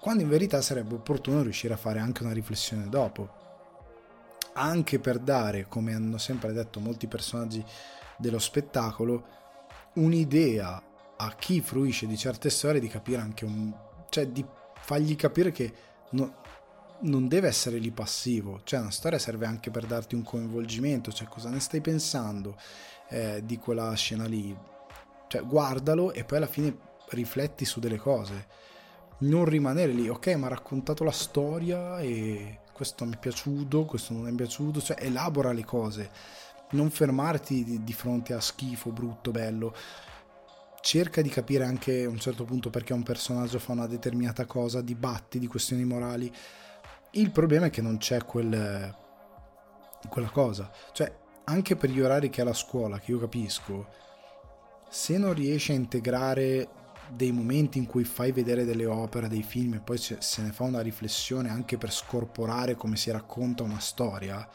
Quando in verità sarebbe opportuno riuscire a fare anche una riflessione dopo, anche per dare, come hanno sempre detto molti personaggi dello spettacolo, un'idea a chi fruisce di certe storie di capire anche un... cioè di fargli capire che no, non deve essere lì passivo, cioè una storia serve anche per darti un coinvolgimento, cioè cosa ne stai pensando eh, di quella scena lì, cioè guardalo e poi alla fine rifletti su delle cose, non rimanere lì, ok ma ha raccontato la storia e questo mi è piaciuto, questo non è piaciuto, cioè elabora le cose, non fermarti di, fronte a schifo, brutto, bello, cerca di capire anche a un certo punto perché un personaggio fa una determinata cosa, dibatti di questioni morali, il problema è che non c'è quel, quella cosa. Cioè, anche per gli orari che ha la scuola, che io capisco, se non riesci a integrare dei momenti in cui fai vedere delle opere, dei film e poi se ne fa una riflessione anche per scorporare come si racconta una storia,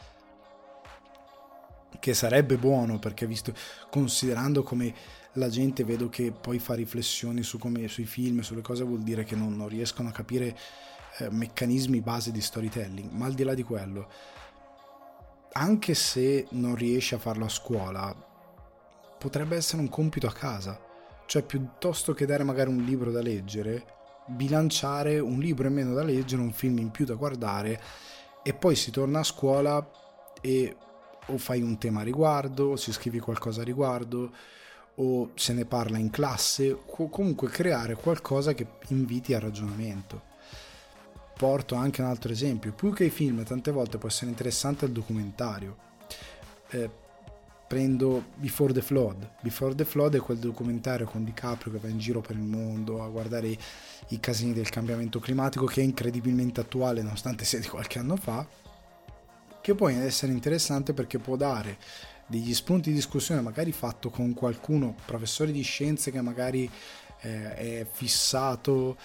che sarebbe buono perché visto, considerando come la gente vedo che poi fa riflessioni su come, sui film, sulle cose, vuol dire che non, non riescono a capire meccanismi base di storytelling, ma al di là di quello, anche se non riesci a farlo a scuola, potrebbe essere un compito a casa. Cioè, piuttosto che dare magari un libro da leggere, bilanciare un libro in meno da leggere, un film in più da guardare, e poi si torna a scuola e o fai un tema a riguardo, o si scrivi qualcosa a riguardo, o se ne parla in classe, o comunque creare qualcosa che inviti al ragionamento porto anche un altro esempio, più che i film tante volte può essere interessante il documentario. Eh, prendo Before the Flood. Before the Flood è quel documentario con DiCaprio che va in giro per il mondo a guardare i, i casini del cambiamento climatico che è incredibilmente attuale nonostante sia di qualche anno fa, che può essere interessante perché può dare degli spunti di discussione magari fatto con qualcuno, professore di scienze che magari eh, è fissato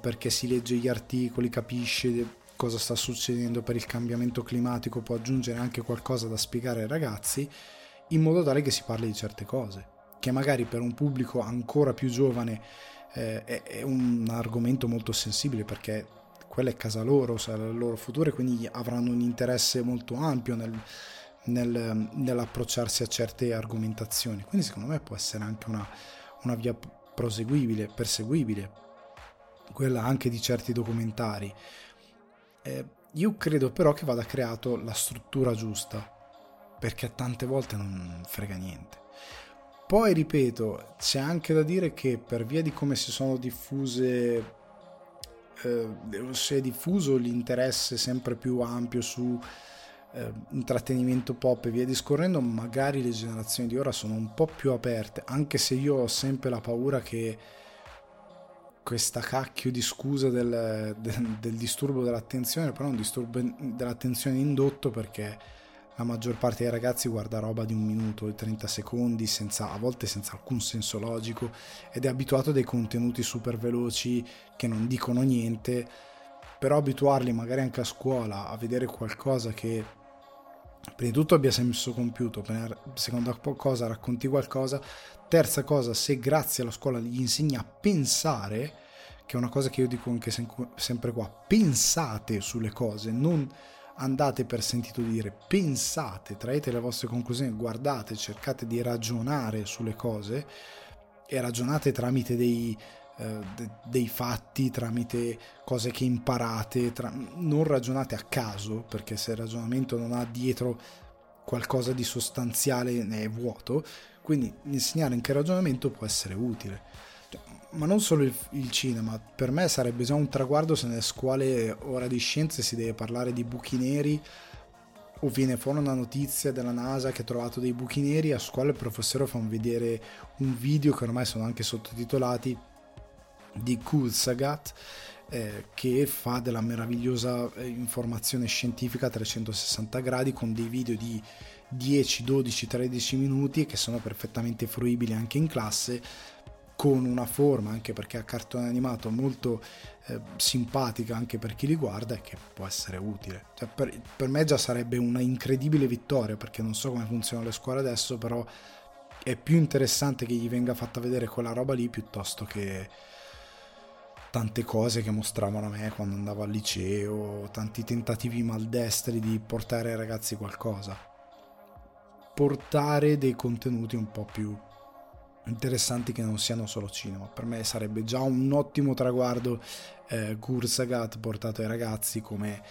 perché si legge gli articoli, capisce cosa sta succedendo per il cambiamento climatico, può aggiungere anche qualcosa da spiegare ai ragazzi in modo tale che si parli di certe cose, che magari per un pubblico ancora più giovane eh, è, è, un argomento molto sensibile perché quella è casa loro, sarà il loro futuro e quindi avranno un interesse molto ampio nel, nel, nell'approcciarsi a certe argomentazioni. Quindi secondo me può essere anche una, una via proseguibile, perseguibile, quella anche di certi documentari. Eh, io credo però che vada creato la struttura giusta perché tante volte non frega niente. Poi ripeto, c'è anche da dire che per via di come si sono diffuse eh, si è diffuso l'interesse sempre più ampio su eh, intrattenimento pop e via discorrendo, magari le generazioni di ora sono un po' più aperte, anche se io ho sempre la paura che questa cacchio di scusa del, del, del disturbo dell'attenzione, però è un disturbo dell'attenzione indotto perché la maggior parte dei ragazzi guarda roba di un minuto e 30 secondi, senza, a volte senza alcun senso logico, ed è abituato a dei contenuti super veloci che non dicono niente, però abituarli magari anche a scuola a vedere qualcosa che prima di tutto abbia senso compiuto, seconda cosa racconti qualcosa, terza cosa se grazie alla scuola gli insegna a pensare, che è una cosa che io dico anche sempre qua, pensate sulle cose, non andate per sentito dire, pensate, traete le vostre conclusioni, guardate, cercate di ragionare sulle cose e ragionate tramite dei, eh, de, dei fatti, tramite cose che imparate, tra, non ragionate a caso, perché se il ragionamento non ha dietro qualcosa di sostanziale ne è vuoto, quindi insegnare anche il ragionamento può essere utile. Ma non solo il, il, cinema, per me sarebbe già un traguardo se nelle scuole ora di scienze si deve parlare di buchi neri o viene fuori una notizia della NASA che ha trovato dei buchi neri, a scuola il professore fa vedere un video che ormai sono anche sottotitolati di Kulsagat eh, che fa della meravigliosa eh, informazione scientifica a 360 gradi con dei video di 10, 12, 13 minuti che sono perfettamente fruibili anche in classe con una forma, anche perché ha cartone animato, molto eh, simpatica anche per chi li guarda e che può essere utile. Cioè, per, per, me già sarebbe una incredibile vittoria, perché non so come funzionano le scuole adesso, però è più interessante che gli venga fatta vedere quella roba lì piuttosto che tante cose che mostravano a me quando andavo al liceo, tanti tentativi maldestri di portare ai ragazzi qualcosa. Portare dei contenuti un po' più interessanti che non siano solo cinema. Per me sarebbe già un ottimo traguardo eh, Gursagat portato ai ragazzi come,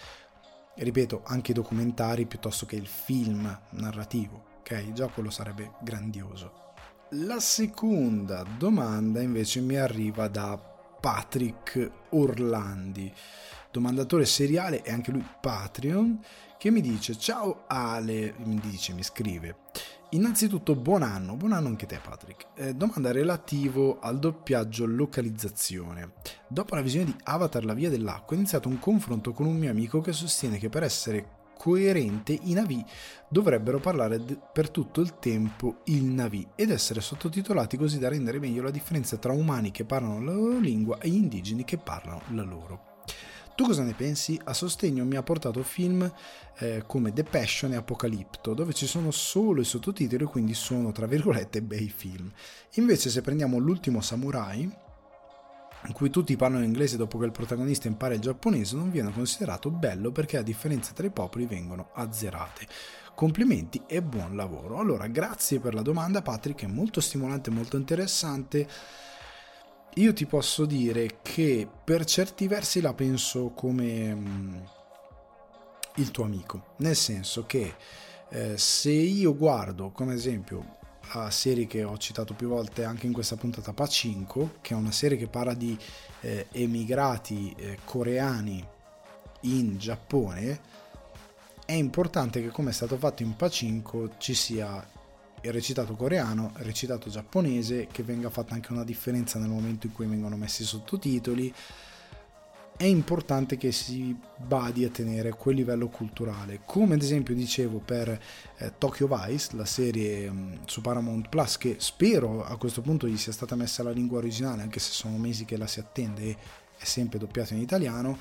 ripeto, anche documentari piuttosto che il film narrativo, ok? Già quello sarebbe grandioso. La seconda domanda invece mi arriva da Patrick Orlandi, domandatore seriale e anche lui Patreon, che mi dice ciao Ale, mi dice, mi scrive Innanzitutto buon anno, buon anno anche te Patrick. Eh, domanda relativo al doppiaggio localizzazione. Dopo la visione di Avatar La Via dell'Acqua ho iniziato un confronto con un mio amico che sostiene che per essere coerente i Navi dovrebbero parlare d- per tutto il tempo il Navi ed essere sottotitolati così da rendere meglio la differenza tra umani che parlano la loro lingua e gli indigeni che parlano la loro. Tu cosa ne pensi? A sostegno mi ha portato film eh, come The Passion e Apocalipto, dove ci sono solo i sottotitoli, quindi sono tra virgolette bei film. Invece, se prendiamo l'ultimo Samurai, in cui tutti parlano inglese dopo che il protagonista impara il giapponese, non viene considerato bello perché a differenza tra i popoli vengono azzerate. Complimenti e buon lavoro. Allora, grazie per la domanda, Patrick, è molto stimolante, molto interessante io ti posso dire che per certi versi la penso come mm, il tuo amico, nel senso che eh, se io guardo come esempio la serie che ho citato più volte anche in questa puntata Pacinco, che è una serie che parla di eh, emigrati eh, coreani in Giappone, è importante che come è stato fatto in Pacinco ci sia il recitato coreano, il recitato giapponese, che venga fatta anche una differenza nel momento in cui vengono messi i sottotitoli. È importante che si badi a tenere quel livello culturale, come ad esempio dicevo per eh, Tokyo Vice, la serie mh, mm, su Paramount Plus, che spero a questo punto gli sia stata messa la lingua originale, anche se sono mesi che la si attende e è sempre doppiato in italiano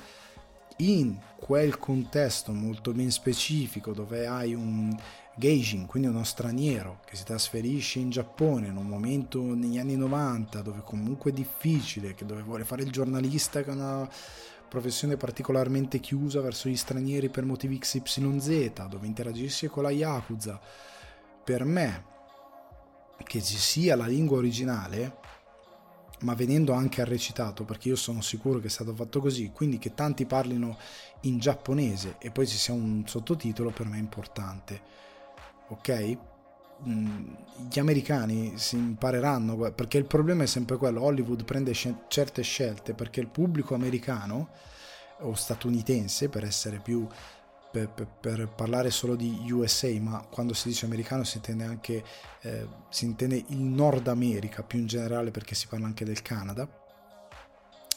in quel contesto molto ben specifico dove hai un gaijin, quindi uno straniero che si trasferisce in Giappone in un momento negli anni 90 dove comunque è difficile, che dove vuole fare il giornalista che è una professione particolarmente chiusa verso gli stranieri per motivi XYZ, dove interagisce con la Yakuza, per me che ci sia la lingua originale ma venendo anche al recitato, perché io sono sicuro che è stato fatto così, quindi che tanti parlino in giapponese e poi ci sia un sottotitolo per me è importante. Ok? Mm, gli americani si impareranno, perché il problema è sempre quello, Hollywood prende certe scelte perché il pubblico americano o statunitense, per essere più per, per, per, parlare solo di USA, ma quando si dice americano si intende anche eh, si intende il Nord America più in generale perché si parla anche del Canada.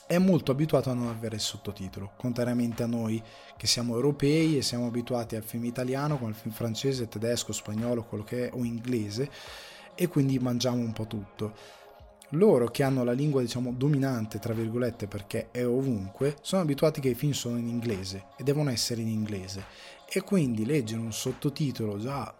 È molto abituato a non avere il sottotitolo, contrariamente a noi che siamo europei e siamo abituati al film italiano, con il film francese, tedesco, spagnolo, quello che è, o inglese, e quindi mangiamo un po' tutto loro che hanno la lingua diciamo dominante tra virgolette perché è ovunque sono abituati che i film sono in inglese e devono essere in inglese. E quindi leggere un sottotitolo già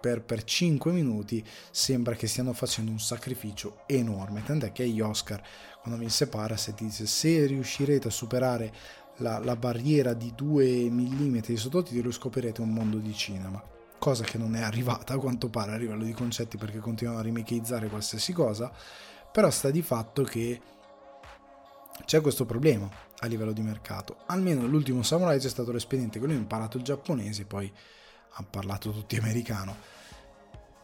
per, per 5 minuti sembra che stiano facendo un sacrificio enorme. Tant'è che gli Oscar quando vinse Parasite dice se riuscirete a superare la, la barriera di 2 mm di sottotitoli scoprirete un mondo di cinema cosa che non è arrivata a quanto pare a livello di concetti perché continuano a remakeizzare qualsiasi cosa, però sta di fatto che c'è questo problema a livello di mercato. Almeno l'ultimo Samurai c'è stato l'espediente che lui ha imparato il giapponese, poi ha parlato tutti americano,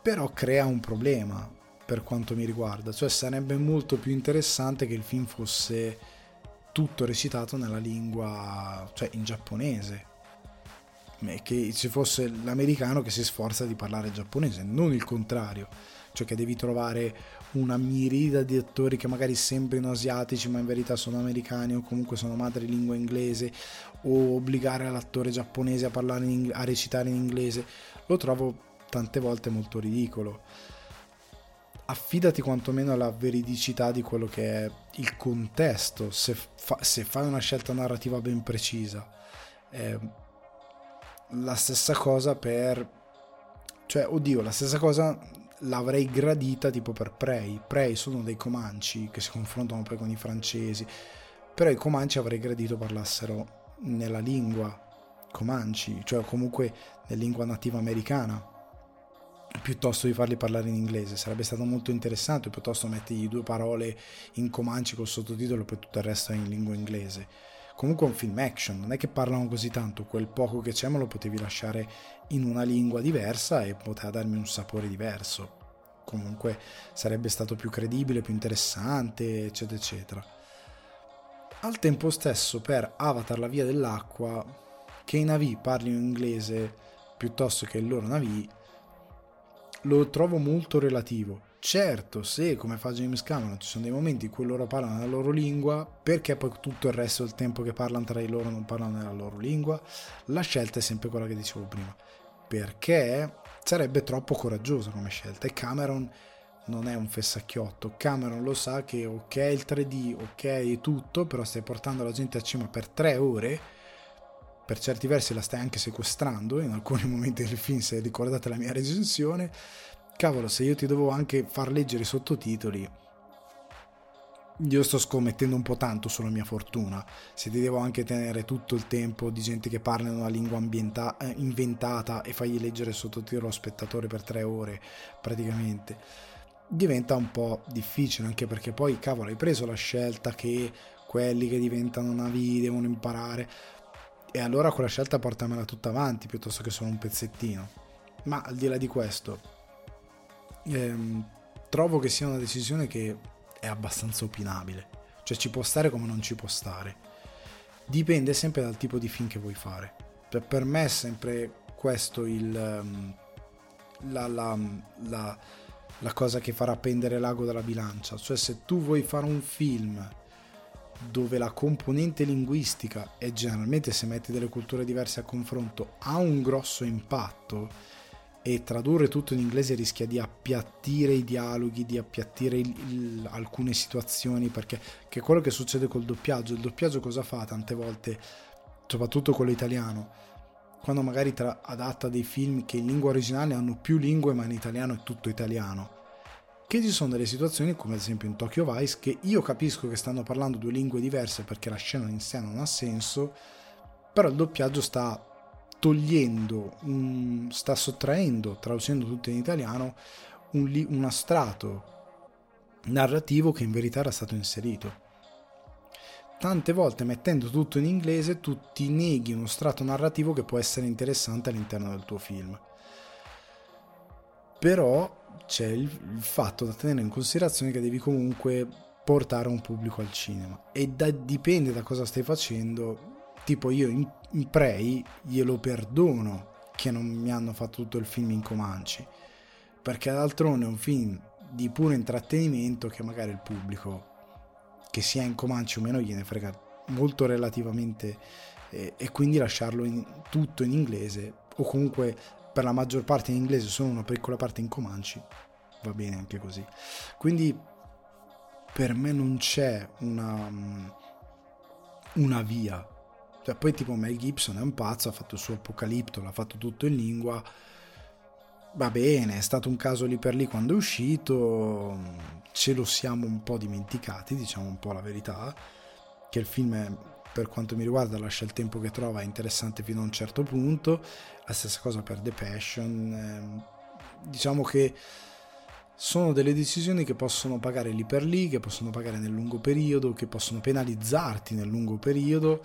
però crea un problema per quanto mi riguarda, cioè sarebbe molto più interessante che il film fosse tutto recitato nella lingua, cioè in giapponese, che ci fosse l'americano che si sforza di parlare giapponese, non il contrario, cioè che devi trovare una mirida di attori che magari sembrino asiatici ma in verità sono americani o comunque sono madrelingua inglese o obbligare l'attore giapponese a, parlare in, a recitare in inglese, lo trovo tante volte molto ridicolo. Affidati quantomeno alla veridicità di quello che è il contesto, se, fa, se fai una scelta narrativa ben precisa. Eh, la stessa cosa per... Cioè, oddio, la stessa cosa l'avrei gradita tipo per Prey. Prey sono dei comanci che si confrontano poi con i francesi, però i comanci avrei gradito parlassero nella lingua comanci, cioè comunque nella lingua nativa americana piuttosto di farli parlare in inglese sarebbe stato molto interessante piuttosto mettergli due parole in comanci col sottotitolo e poi tutto il resto in lingua inglese comunque un film action, non è che parlano così tanto, quel poco che c'è me lo potevi lasciare in una lingua diversa e poteva darmi un sapore diverso. Comunque sarebbe stato più credibile, più interessante, eccetera, eccetera. Al tempo stesso per Avatar la via dell'acqua, che i Navi parlino inglese piuttosto che il loro Navi, lo trovo molto relativo Certo, se come fa James Cameron ci sono dei momenti in cui loro parlano la loro lingua, perché poi tutto il resto del tempo che parlano tra di loro non parlano nella loro lingua? La scelta è sempre quella che dicevo prima, perché sarebbe troppo coraggiosa come scelta e Cameron non è un fessacchiotto. Cameron lo sa che ok il 3D, ok tutto, però stai portando la gente a cima per tre ore. Per certi versi la stai anche sequestrando in alcuni momenti del film, se ricordate la mia recensione cavolo, se io ti devo anche far leggere i sottotitoli, io sto scommettendo un po' tanto sulla mia fortuna. Se ti devo anche tenere tutto il tempo di gente che parla in una lingua ambienta- eh, inventata e fagli leggere il sottotitolo allo spettatore per tre ore, praticamente, diventa un po' difficile, anche perché poi, cavolo, hai preso la scelta che quelli che diventano navi devono imparare. E allora quella scelta portamela tutta avanti piuttosto che solo un pezzettino. Ma al di là di questo, ehm, trovo che sia una decisione che è abbastanza opinabile, cioè ci può stare come non ci può stare. dipende sempre dal tipo di film che vuoi fare. Per, per me è sempre questo il, um, la, la, la, la cosa che farà pendere l'ago dalla bilancia. Cioè se tu vuoi fare un film dove la componente linguistica e generalmente se metti delle culture diverse a confronto ha un grosso impatto e tradurre tutto in inglese rischia di appiattire i dialoghi, di appiattire il, il, alcune situazioni, perché che è quello che succede col doppiaggio. Il doppiaggio cosa fa tante volte, soprattutto quello italiano, quando magari tra, adatta dei film che in lingua originale hanno più lingue ma in italiano è tutto italiano. Che ci sono delle situazioni, come ad esempio in Tokyo Vice, che io capisco che stanno parlando due lingue diverse perché la scena in sé non ha senso, però il doppiaggio sta togliendo, un, sta sottraendo, traducendo tutto in italiano, un, un astrato narrativo che in verità era stato inserito. Tante volte mettendo tutto in inglese tu ti neghi uno strato narrativo che può essere interessante all'interno del tuo film. Però c'è il, il fatto da tenere in considerazione che devi comunque portare un pubblico al cinema e da, dipende da cosa stai facendo tipo io in, in Prey glielo perdono che non mi hanno fatto tutto il film in Comanci perché d'altronde è un film di puro intrattenimento che magari il pubblico che sia in Comanci o meno gliene frega molto relativamente eh, e quindi lasciarlo in, tutto in inglese o comunque per la maggior parte in inglese solo una piccola parte in Comanci va bene anche così. Quindi per me non c'è una, una via cioè, poi tipo Mel Gibson è un pazzo, ha fatto il suo Apocalipto, l'ha fatto tutto in lingua. Va bene, è stato un caso lì per lì quando è uscito, ce lo siamo un po' dimenticati, diciamo un po' la verità, che il film è, per quanto mi riguarda lascia il tempo che trova è interessante fino a un certo punto, la stessa cosa per The Passion, eh, diciamo che sono delle decisioni che possono pagare lì per lì, che possono pagare nel lungo periodo, che possono penalizzarti nel lungo periodo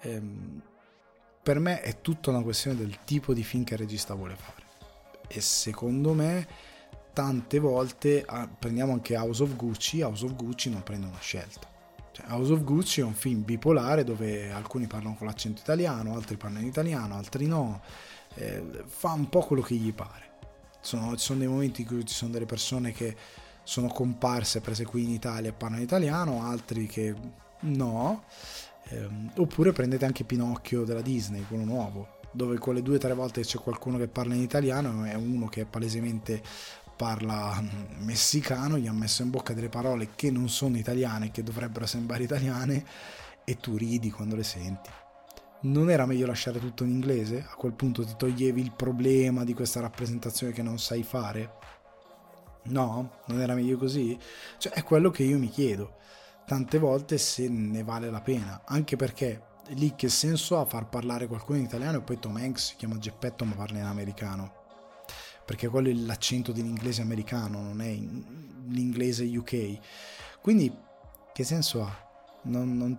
ehm, per me è tutta una questione del tipo di film che il regista vuole fare. E secondo me tante volte ah, prendiamo anche House of Gucci, House of Gucci non prende una scelta. Cioè, House of Gucci è un film bipolare dove alcuni parlano con l'accento italiano, altri parlano in italiano, altri no. Eh, fa un po' quello che gli pare. Sono, ci sono dei momenti in cui ci sono delle persone che sono comparse, prese qui in Italia e parlano italiano, altri che no. Eh, oppure prendete anche Pinocchio della Disney, quello nuovo, dove quelle due o tre volte c'è qualcuno che parla in italiano e uno che palesemente parla mm, messicano, gli ha messo in bocca delle parole che non sono italiane, che dovrebbero sembrare italiane, e tu ridi quando le senti. Non era meglio lasciare tutto in inglese? A quel punto ti toglievi il problema di questa rappresentazione che non sai fare? No? Non era meglio così? Cioè, è quello che io mi chiedo tante volte se ne vale la pena, anche perché lì che senso ha far parlare qualcuno in italiano e poi Tom Hanks si chiama Geppetto ma parla in americano, perché quello è l'accento dell'inglese americano, non è l'inglese UK. Quindi che senso ha? Non, non,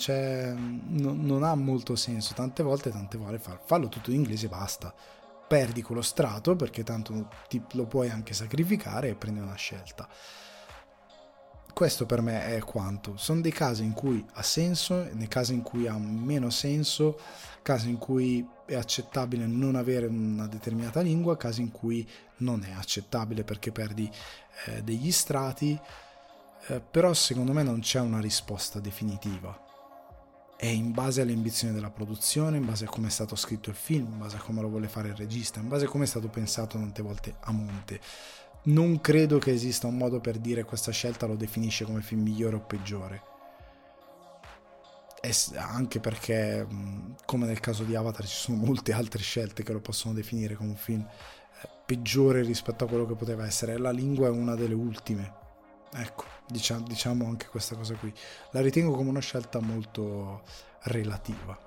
non, non, ha molto senso. Tante volte, tante volte fallo tutto in inglese e basta. Perdi quello strato perché tanto ti, lo puoi anche sacrificare e prendi una scelta questo per me è quanto. Sono dei casi in cui ha senso, nei casi in cui ha meno senso, casi in cui è accettabile non avere una determinata lingua, casi in cui non è accettabile perché perdi eh, degli strati, eh, però secondo me non c'è una risposta definitiva. È in base alle ambizioni della produzione, in base a come è stato scritto il film, in base a come lo vuole fare il regista, in base a come è stato pensato tante volte a monte non credo che esista un modo per dire questa scelta lo definisce come film migliore o peggiore. E anche perché, come nel caso di Avatar, ci sono molte altre scelte che lo possono definire come un film eh, peggiore rispetto a quello che poteva essere. La lingua è una delle ultime. Ecco, diciamo, diciamo anche questa cosa qui. La ritengo come una scelta molto relativa.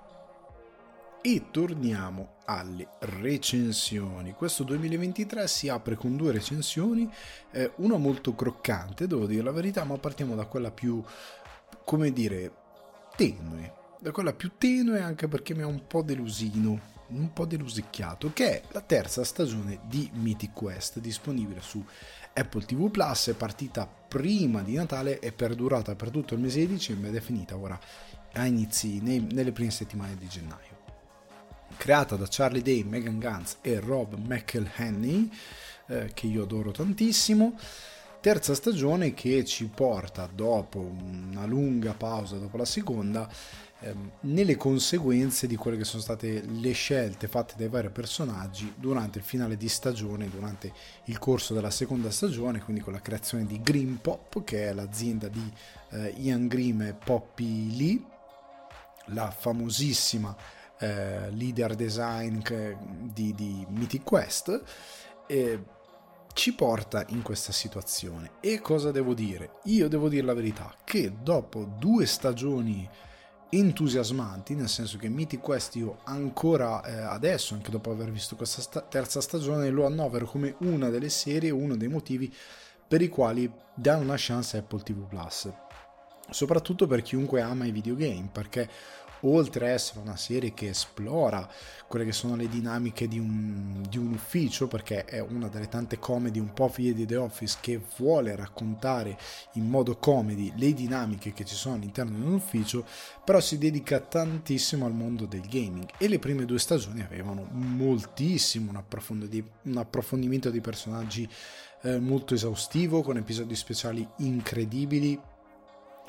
E torniamo alle recensioni. Questo 2023 si apre con due recensioni, eh, una molto croccante, devo dire la verità, ma partiamo da quella più, come dire, tenue. Da quella più tenue anche perché mi ha un po' delusino, un po' delusicchiato, che è la terza stagione di Mythic Quest, disponibile su Apple TV Plus, è partita prima di Natale, è perdurata per tutto il mese di dicembre ed è finita ora a inizi nei, nelle prime settimane di gennaio. Creata da Charlie Day, Megan Gantz e Rob McElhenney, eh, che io adoro tantissimo. Terza stagione che ci porta, dopo una lunga pausa dopo la seconda, ehm, nelle conseguenze di quelle che sono state le scelte fatte dai vari personaggi durante il finale di stagione, durante il corso della seconda stagione, quindi con la creazione di Green Pop, che è l'azienda di eh, Ian Grimm e Poppy Lee, la famosissima eh, leader design di, di Mythic Quest. E, ci porta in questa situazione. E cosa devo dire? Io devo dire la verità, che dopo due stagioni entusiasmanti, nel senso che Mythic Quest io ancora eh, adesso, anche dopo aver visto questa sta- terza stagione, lo annovero come una delle serie, uno dei motivi per i quali dà una chance a Apple TV Plus. Soprattutto per chiunque ama i videogame, perché oltre a essere una serie che esplora quelle che sono le dinamiche di un, di un ufficio, perché è una delle tante comedy un po' figlie di The Office che vuole raccontare in modo comedy le dinamiche che ci sono all'interno di un ufficio, però si dedica tantissimo al mondo del gaming. E le prime due stagioni avevano moltissimo un, approfondimento di personaggi eh, molto esaustivo, con episodi speciali incredibili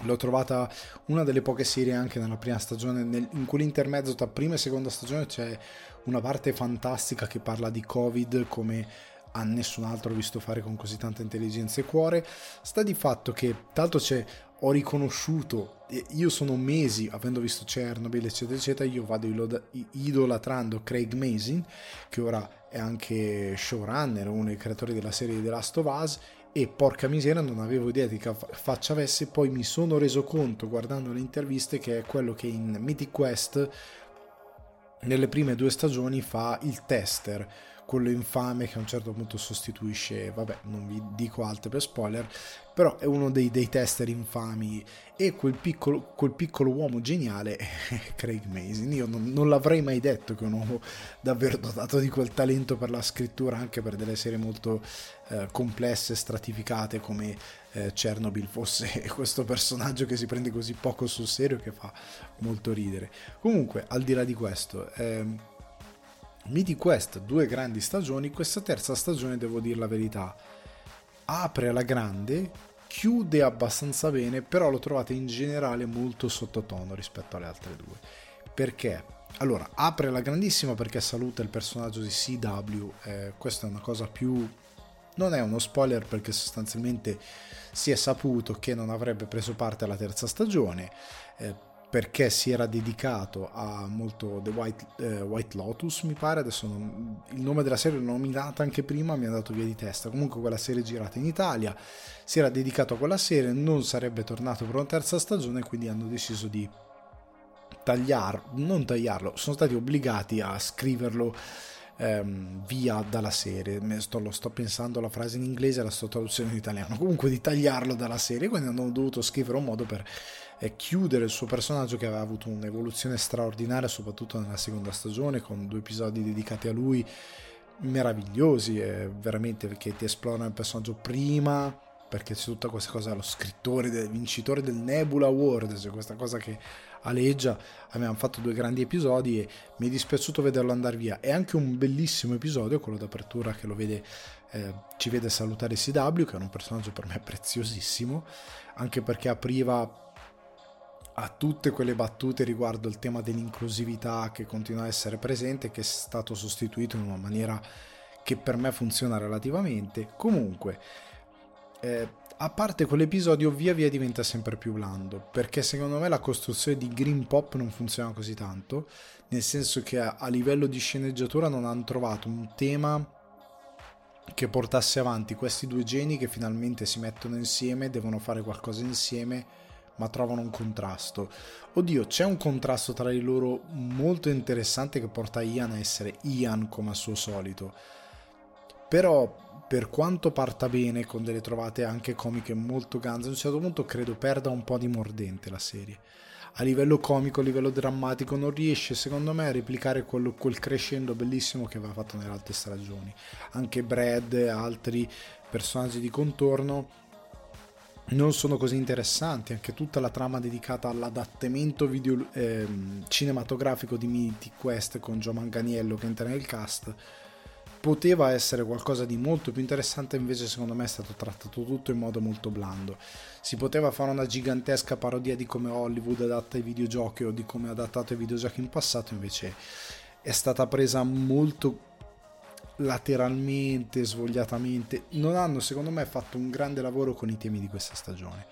L'ho trovata una delle poche serie anche nella prima stagione, nel, in quell'intermezzo tra prima e seconda stagione c'è una parte fantastica che parla di Covid come a nessun altro visto fare con così tanta intelligenza e cuore. Sta di fatto che, tanto c'è, ho riconosciuto, io sono mesi, avendo visto Chernobyl, eccetera, eccetera, io vado idolatrando Craig Mazin, che ora è anche showrunner, uno dei creatori della serie The Last of Us, e porca miseria non avevo idea di che faccia avesse, poi mi sono reso conto guardando le interviste che è quello che in Mythic Quest nelle prime due stagioni fa il tester quello infame che a un certo punto sostituisce, vabbè, non vi dico altro per spoiler, però è uno dei, dei tester infami e quel piccolo, quel piccolo uomo geniale è Craig Mason. Io non, non, l'avrei mai detto che un uomo davvero dotato di quel talento per la scrittura, anche per delle serie molto eh, complesse, stratificate come eh, Chernobyl fosse questo personaggio che si prende così poco sul serio che fa molto ridere. Comunque, al di là di questo... Eh, Midi Quest, due grandi stagioni, questa terza stagione, devo dire la verità, apre alla grande, chiude abbastanza bene, però lo trovate in generale molto sottotono rispetto alle altre due. Perché? Allora, apre la grandissima perché saluta il personaggio di CW, eh, questa è una cosa più... non è uno spoiler perché sostanzialmente si è saputo che non avrebbe preso parte alla terza stagione. Eh, perché si era dedicato a molto The White, eh, White Lotus, mi pare, adesso non, il nome della serie l'ho nominata anche prima, mi è andato via di testa, comunque quella serie girata in Italia, si era dedicato a quella serie, non sarebbe tornato per una terza stagione, quindi hanno deciso di tagliarlo, non tagliarlo, sono stati obbligati a scriverlo ehm, via dalla serie. Sto, lo sto pensando la frase in inglese e la sto traduzione in italiano. Comunque di tagliarlo dalla serie, quindi hanno dovuto scrivere un modo per e chiudere il suo personaggio che aveva avuto un'evoluzione straordinaria, soprattutto nella seconda stagione, con due episodi dedicati a lui meravigliosi, eh, veramente perché ti esplorano il personaggio prima, perché c'è tutta questa cosa, lo scrittore, del, vincitore del Nebula Award, c'è questa cosa che aleggia, abbiamo fatto due grandi episodi e mi è dispiaciuto vederlo andare via. È anche un bellissimo episodio, quello d'apertura che lo vede, eh, ci vede salutare CW, che è un personaggio per me preziosissimo, anche perché apriva a tutte quelle battute riguardo il tema dell'inclusività che continua a essere presente e che è stato sostituito in una maniera che per me funziona relativamente. Comunque, eh, a parte quell'episodio via via diventa sempre più blando, perché secondo me la costruzione di Green Pop non funziona così tanto, nel senso che a, a livello di sceneggiatura non hanno trovato un tema che portasse avanti questi due geni che finalmente si mettono insieme, devono fare qualcosa insieme ma trovano un contrasto. Oddio, c'è un contrasto tra di loro molto interessante che porta Ian a essere Ian come al suo solito. Però, per quanto parta bene, con delle trovate anche comiche molto ganze, a un certo punto credo perda un po' di mordente la serie. a livello comico, a livello drammatico, non riesce secondo me a replicare quel, quel crescendo bellissimo che aveva fatto nelle altre stagioni. Anche Brad e altri personaggi di contorno non sono così interessanti, anche tutta la trama dedicata all'adattamento video, eh, cinematografico di Mythic Quest con Joe Manganiello che entra nel cast poteva essere qualcosa di molto più interessante, invece secondo me è stato trattato tutto in modo molto blando. Si poteva fare una gigantesca parodia di come Hollywood adatta i videogiochi o di come ha adattato i videogiochi in passato, invece è stata presa molto lateralmente, svogliatamente. Non hanno secondo me fatto un grande lavoro con i temi di questa stagione.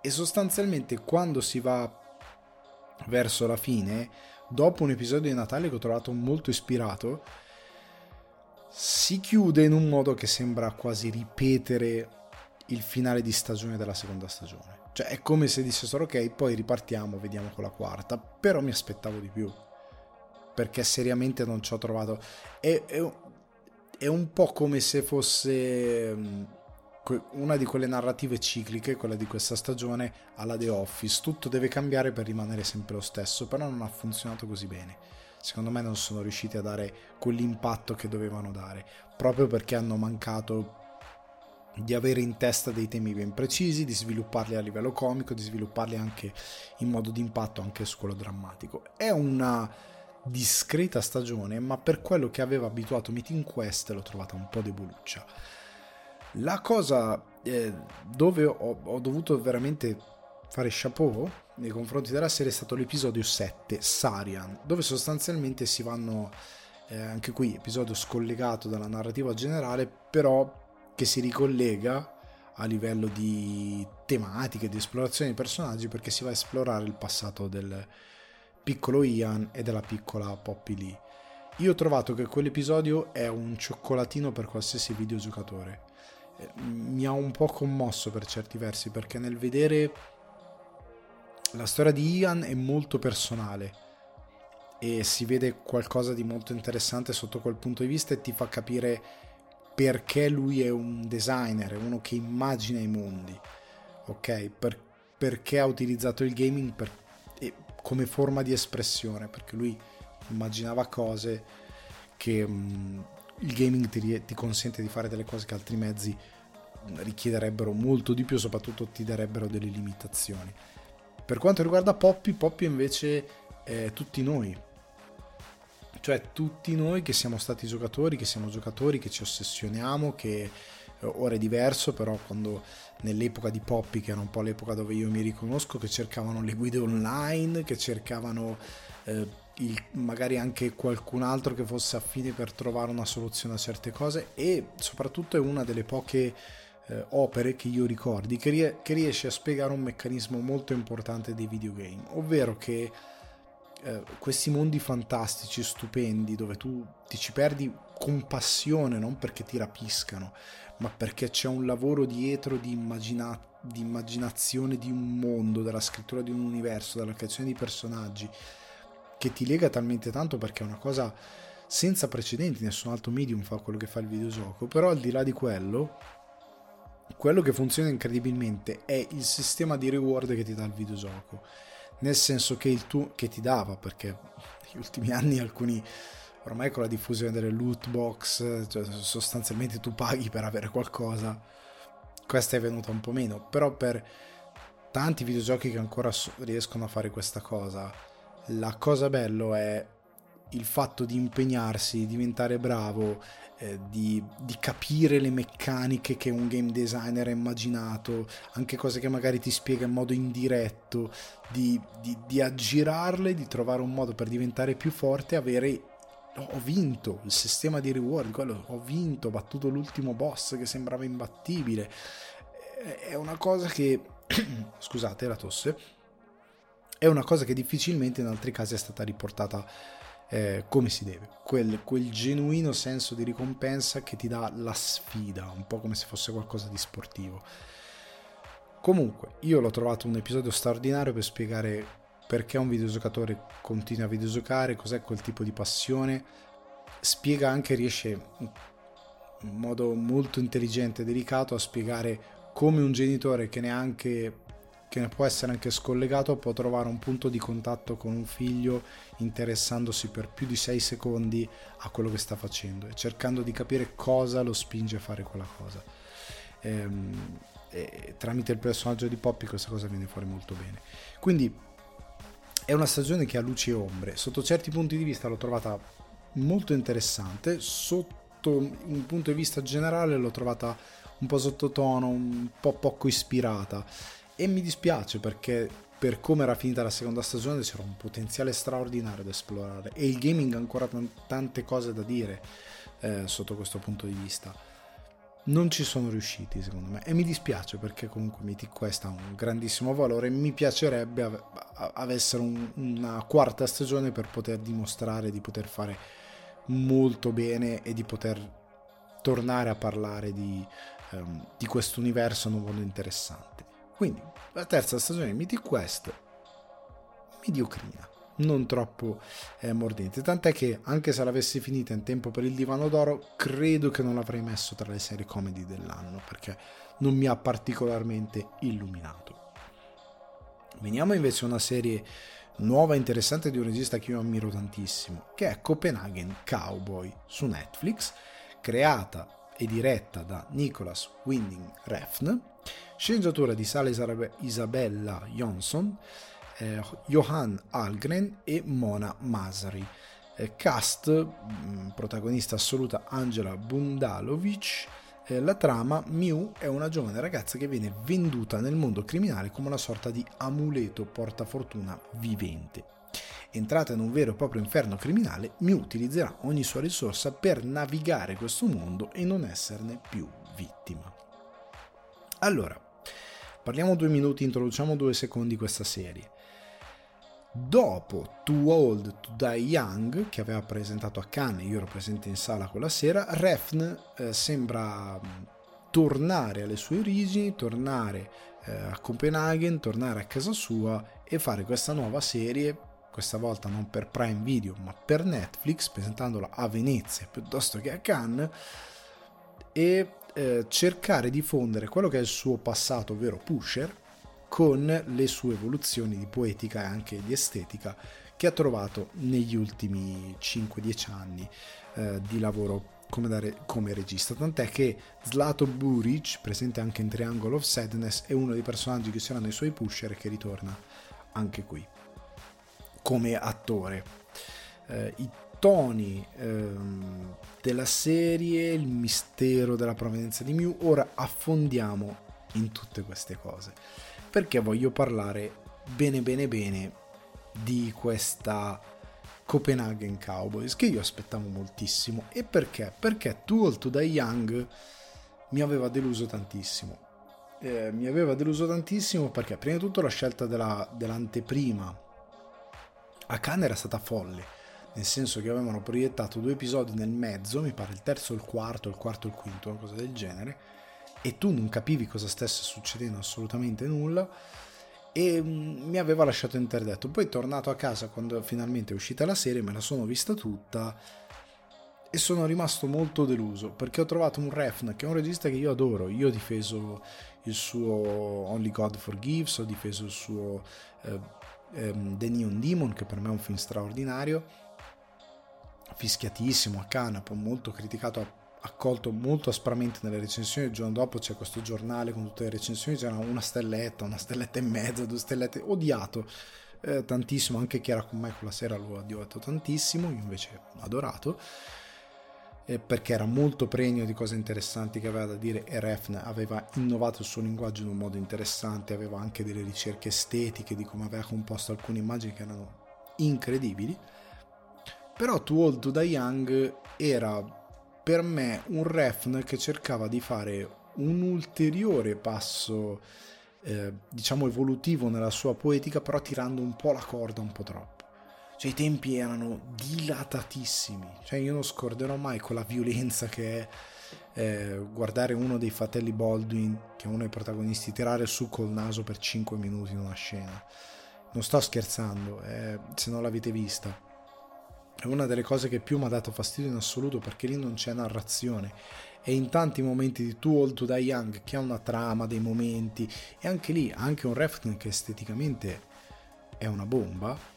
E sostanzialmente quando si va verso la fine, dopo un episodio di Natale che ho trovato molto ispirato, si chiude in un modo che sembra quasi ripetere il finale di stagione della seconda stagione. Cioè è come se dissero ok, poi ripartiamo, vediamo con la quarta, però mi aspettavo di più. Perché seriamente non ci ho trovato... È, è, è un po' come se fosse mm, una di quelle narrative cicliche, quella di questa stagione, alla The Office. Tutto deve cambiare per rimanere sempre lo stesso, però non ha funzionato così bene secondo me non sono riusciti a dare quell'impatto che dovevano dare, proprio perché hanno mancato di avere in testa dei temi ben precisi, di svilupparli a livello comico, di svilupparli anche in modo di impatto anche su quello drammatico. È una discreta stagione, ma per quello che aveva abituato Meeting Quest l'ho trovata un po' deboluccia. La cosa eh, dove ho, ho dovuto veramente fare chapeau nei confronti della serie è stato l'episodio 7, Sarian, dove sostanzialmente si vanno, eh, anche qui episodio scollegato dalla narrativa generale, però che si ricollega a livello di tematiche, di esplorazione di personaggi, perché si va a esplorare il passato del piccolo Ian e della piccola Poppy Lee. Io ho trovato che quell'episodio è un cioccolatino per qualsiasi videogiocatore. Eh, mi ha un po' commosso per certi versi, perché nel vedere la storia di Ian è molto personale e si vede qualcosa di molto interessante sotto quel punto di vista e ti fa capire perché lui è un designer, è uno che immagina i mondi, ok? Per, perché ha utilizzato il gaming per, come forma di espressione, perché lui immaginava cose che um, il gaming ti, ti consente di fare delle cose che altri mezzi richiederebbero molto di più, soprattutto ti darebbero delle limitazioni. Per quanto riguarda Poppy, Poppy invece è tutti noi. Cioè tutti noi che siamo stati giocatori, che siamo giocatori, che ci ossessioniamo, che ora è diverso, però quando nell'epoca di Poppy, che era un po' l'epoca dove io mi riconosco, che cercavano le guide online, che cercavano eh, il, magari anche qualcun altro che fosse affine per trovare una soluzione a certe cose e soprattutto è una delle poche eh, opere che io ricordi che, rie- che, riesce a spiegare un meccanismo molto importante dei videogame, ovvero che eh, questi mondi fantastici, stupendi, dove tu ti ci perdi con passione, non perché ti rapiscano, ma perché c'è un lavoro dietro di, immagina- di immaginazione di un mondo, della scrittura di un universo, della creazione di personaggi, che ti lega talmente tanto perché è una cosa senza precedenti, nessun altro medium fa quello che fa il videogioco, però al di là di quello quello che funziona incredibilmente è il sistema di reward che ti dà il videogioco. Nel senso che, il tuo, che ti dava, perché negli ultimi anni alcuni, ormai con la diffusione delle loot box, cioè sostanzialmente tu paghi per avere qualcosa, questa è venuta un po' meno, però per tanti videogiochi che ancora riescono a fare questa cosa, la cosa bella è il fatto di impegnarsi, diventare bravo, eh, di, di, capire le meccaniche che un game designer ha immaginato, anche cose che magari ti spiega in modo indiretto, di, di, di aggirarle, di trovare un modo per diventare più forte e avere ho vinto il sistema di reward, quello, ho vinto, ho battuto l'ultimo boss che sembrava imbattibile. È una cosa che, scusate la tosse, è una cosa che difficilmente in altri casi è stata riportata eh, come si deve, quel, quel, genuino senso di ricompensa che ti dà la sfida, un po' come se fosse qualcosa di sportivo. Comunque, io l'ho trovato un episodio straordinario per spiegare perché un videogiocatore continua a videogiocare, cos'è quel tipo di passione, spiega anche, riesce in modo molto intelligente e delicato a spiegare come un genitore che neanche che ne può essere anche scollegato può trovare un punto di contatto con un figlio interessandosi per più di 6 secondi a quello che sta facendo e cercando di capire cosa lo spinge a fare quella cosa. E, ehm, e, tramite il personaggio di Poppy questa cosa viene fuori molto bene. Quindi è una stagione che ha luci e ombre, sotto certi punti di vista l'ho trovata molto interessante, sotto un punto di vista generale l'ho trovata un po' sottotono, un po' poco ispirata. E mi dispiace perché per come era finita la seconda stagione c'era un potenziale straordinario da esplorare. E il gaming ha ancora t- tante cose da dire eh, sotto questo punto di vista non ci sono riusciti secondo me. E mi dispiace perché comunque Mythic Quest ha un grandissimo valore. E mi piacerebbe ave- avessero un- una quarta stagione per poter dimostrare di poter fare molto bene e di poter tornare a parlare di, um, di questo universo un modo interessante. Quindi la terza stagione di Mythic Quest, mediocrina, non troppo eh, mordente. Tant'è che anche se l'avessi finita in tempo per il divano d'oro, credo che non l'avrei messo tra le serie comedy dell'anno perché non mi ha particolarmente illuminato. Veniamo invece a una serie nuova e interessante di un regista che io ammiro tantissimo, che è Copenhagen Cowboy su Netflix, creata e diretta da Nicholas Winding Refn sceneggiatura di Sala Isabella Jonsson, eh, Johan Algren e Mona Masari. Eh, cast, mh, mm, protagonista assoluta Angela Bundalovic. Eh, la trama, Mew è una giovane ragazza che viene venduta nel mondo criminale come una sorta di amuleto portafortuna vivente. Entrata in un vero e proprio inferno criminale, Mew utilizzerà ogni sua risorsa per navigare questo mondo e non esserne più vittima. Allora, Parliamo due minuti, introduciamo due secondi questa serie. Dopo Too Old to Die Young, che aveva presentato a Cannes, io ero presente in sala quella sera, Refn eh, sembra mm, tornare alle sue origini, tornare eh, a Copenaghen, tornare a casa sua e fare questa nuova serie, questa volta non per Prime Video ma per Netflix, presentandola a Venezia piuttosto che a Cannes e eh, cercare di fondere quello che è il suo passato, ovvero Pusher, con le sue evoluzioni di poetica e anche di estetica che ha trovato negli ultimi 5-10 anni eh, di lavoro come, dare, come, regista. Tant'è che Zlato Buric, presente anche in Triangle of Sadness, è uno dei personaggi che saranno i suoi pusher e che ritorna anche qui come attore. Eh, toni ehm, della serie, il mistero della provenienza di Mew. Ora affondiamo in tutte queste cose perché voglio parlare bene bene bene di questa Copenhagen Cowboys che io aspettavo moltissimo e perché? Perché Too Old to Die Young mi aveva deluso tantissimo eh, mi aveva deluso tantissimo perché prima di tutto la scelta della, dell'anteprima a Cannes era stata folle nel senso che avevano proiettato due episodi nel mezzo, mi pare il terzo o il quarto, il quarto o il quinto, una cosa del genere, e tu non capivi cosa stesse succedendo assolutamente nulla e mm, mi aveva lasciato interdetto. Poi tornato a casa quando finalmente è uscita la serie, me la sono vista tutta e sono rimasto molto deluso perché ho trovato un Refn che è un regista che io adoro. Io ho difeso il suo Only God Forgives, ho difeso il suo eh, ehm, The Neon Demon che per me è un film straordinario fischiatissimo a Canapo, molto criticato, accolto molto aspramente nelle recensioni. Il giorno dopo c'è questo giornale con tutte le recensioni, c'era una stelletta, una stelletta e mezza, due stellette, odiato eh, tantissimo, anche chi era con me quella sera lo ha odiato tantissimo, io invece adorato. Eh, perché era molto pregno di cose interessanti che aveva da dire e Refn aveva innovato il suo linguaggio in un modo interessante, aveva anche delle ricerche estetiche di come aveva composto alcune immagini che erano incredibili però Too Old to Die Young era per me un refn che cercava di fare un ulteriore passo, eh, diciamo, evolutivo nella sua poetica, però tirando un po' la corda un po' troppo. Cioè i tempi erano dilatatissimi, cioè io non scorderò mai quella violenza che è eh, guardare uno dei fratelli Baldwin, che è uno dei protagonisti, tirare su col naso per 5 minuti in una scena. Non sto scherzando, eh, se non l'avete vista è una delle cose che più mi ha dato fastidio in assoluto perché lì non c'è narrazione. E in tanti momenti di Too Old to Die Young che ha una trama, dei momenti e anche lì anche un Refn che esteticamente è una bomba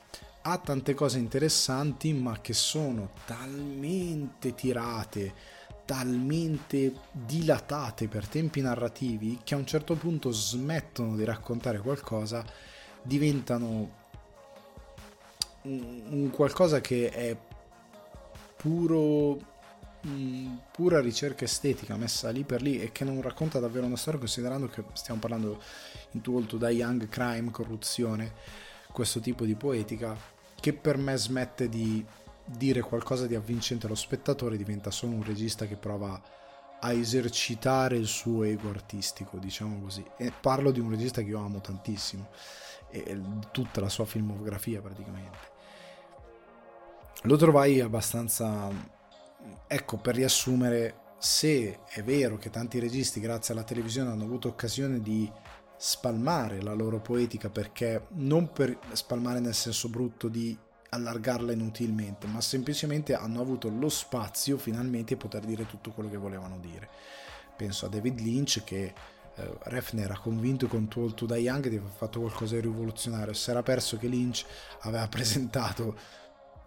ha tante cose interessanti ma che sono talmente tirate talmente dilatate per tempi narrativi che a un certo punto smettono di raccontare qualcosa diventano un qualcosa che è puro mh, pura ricerca estetica messa lì per lì e che non racconta davvero una storia considerando che stiamo parlando in tutto da young crime, corruzione, questo tipo di poetica che per me smette di dire qualcosa di avvincente allo spettatore, diventa solo un regista che prova a esercitare il suo ego artistico, diciamo così. E parlo di un regista che io amo tantissimo, e tutta la sua filmografia praticamente. Lo trovai abbastanza ecco, per riassumere, se è vero che tanti registi grazie alla televisione hanno avuto occasione di spalmare la loro poetica perché non per spalmare nel senso brutto di allargarla inutilmente, ma semplicemente hanno avuto lo spazio finalmente di poter dire tutto quello che volevano dire. Penso a David Lynch che eh, Refn era convinto con Tall to Die Young di aver fatto qualcosa di rivoluzionario, si era perso che Lynch aveva presentato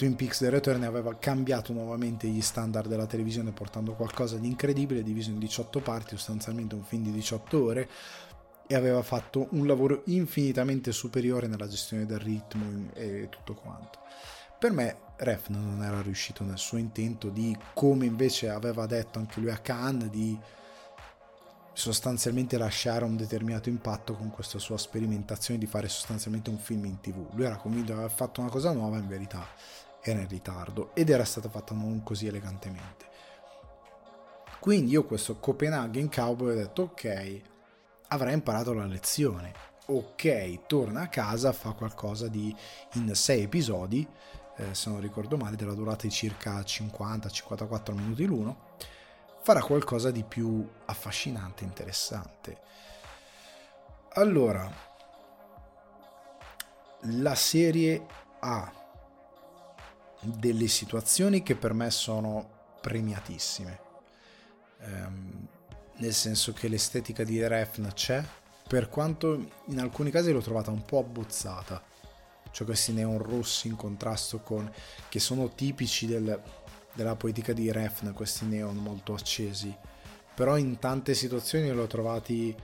Twin Peaks The Return aveva cambiato nuovamente gli standard della televisione portando qualcosa di incredibile, diviso in 18 parti, sostanzialmente un film di 18 ore, e aveva fatto un lavoro infinitamente superiore nella gestione del ritmo e tutto quanto. Per me Refn non era riuscito nel suo intento di, come invece aveva detto anche lui a Cannes, di sostanzialmente lasciare un determinato impatto con questa sua sperimentazione di fare sostanzialmente un film in tv. Lui era convinto di aver fatto una cosa nuova, in verità era in ritardo ed era stata fatta non così elegantemente. Quindi io questo Copenaghen Cowboy ho detto ok, avrà imparato la lezione. Ok, torna a casa, fa qualcosa di in sei episodi, eh, se non ricordo male, della durata di circa 50-54 minuti l'uno, farà qualcosa di più affascinante, interessante. Allora, la serie ha delle situazioni che per me sono premiatissime. Um, nel senso che l'estetica di Refn c'è, per quanto in alcuni casi l'ho trovata un po' abbozzata. Cioè questi neon rossi in contrasto con... che sono tipici del, della poetica di Refn, questi neon molto accesi. Però in tante situazioni l'ho trovati...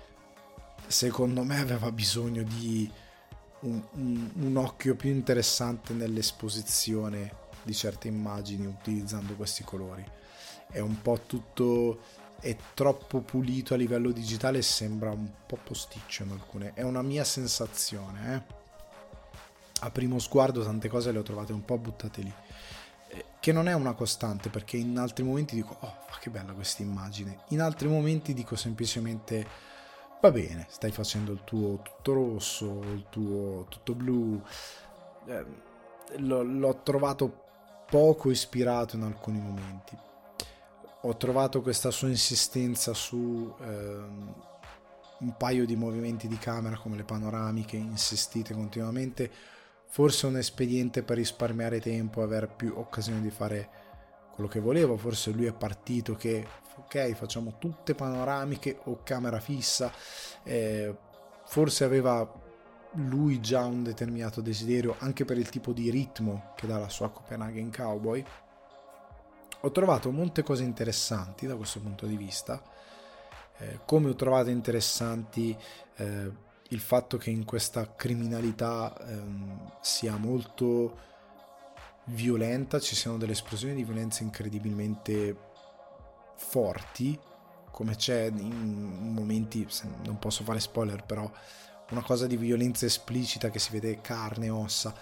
secondo me aveva bisogno di un, un, un occhio più interessante nell'esposizione di certe immagini utilizzando questi colori. È un po' tutto è troppo pulito a livello digitale sembra un po' posticcio in alcune. È una mia sensazione, eh? A primo sguardo tante cose le ho trovate un po' buttate lì. Eh, che non è una costante perché in altri momenti dico oh ma che bella questa immagine. In altri momenti dico semplicemente va bene, stai facendo il tuo tutto rosso, il tuo tutto blu. Eh, l'ho, l'ho trovato poco ispirato in alcuni momenti. Ho trovato questa sua insistenza su ehm, un paio di movimenti di camera come le panoramiche insistite continuamente, forse un espediente per risparmiare tempo e avere più occasione di fare quello che volevo, forse lui è partito che ok facciamo tutte panoramiche o camera fissa, eh, forse aveva lui già un determinato desiderio anche per il tipo di ritmo che dà la sua Copenhagen Cowboy. Ho trovato molte cose interessanti da questo punto di vista, eh, come ho trovato interessanti eh, il fatto che in questa criminalità ehm, sia molto violenta, ci siano delle esplosioni di violenza incredibilmente forti, come c'è in momenti, non posso fare spoiler, però una cosa di violenza esplicita che si vede carne e ossa,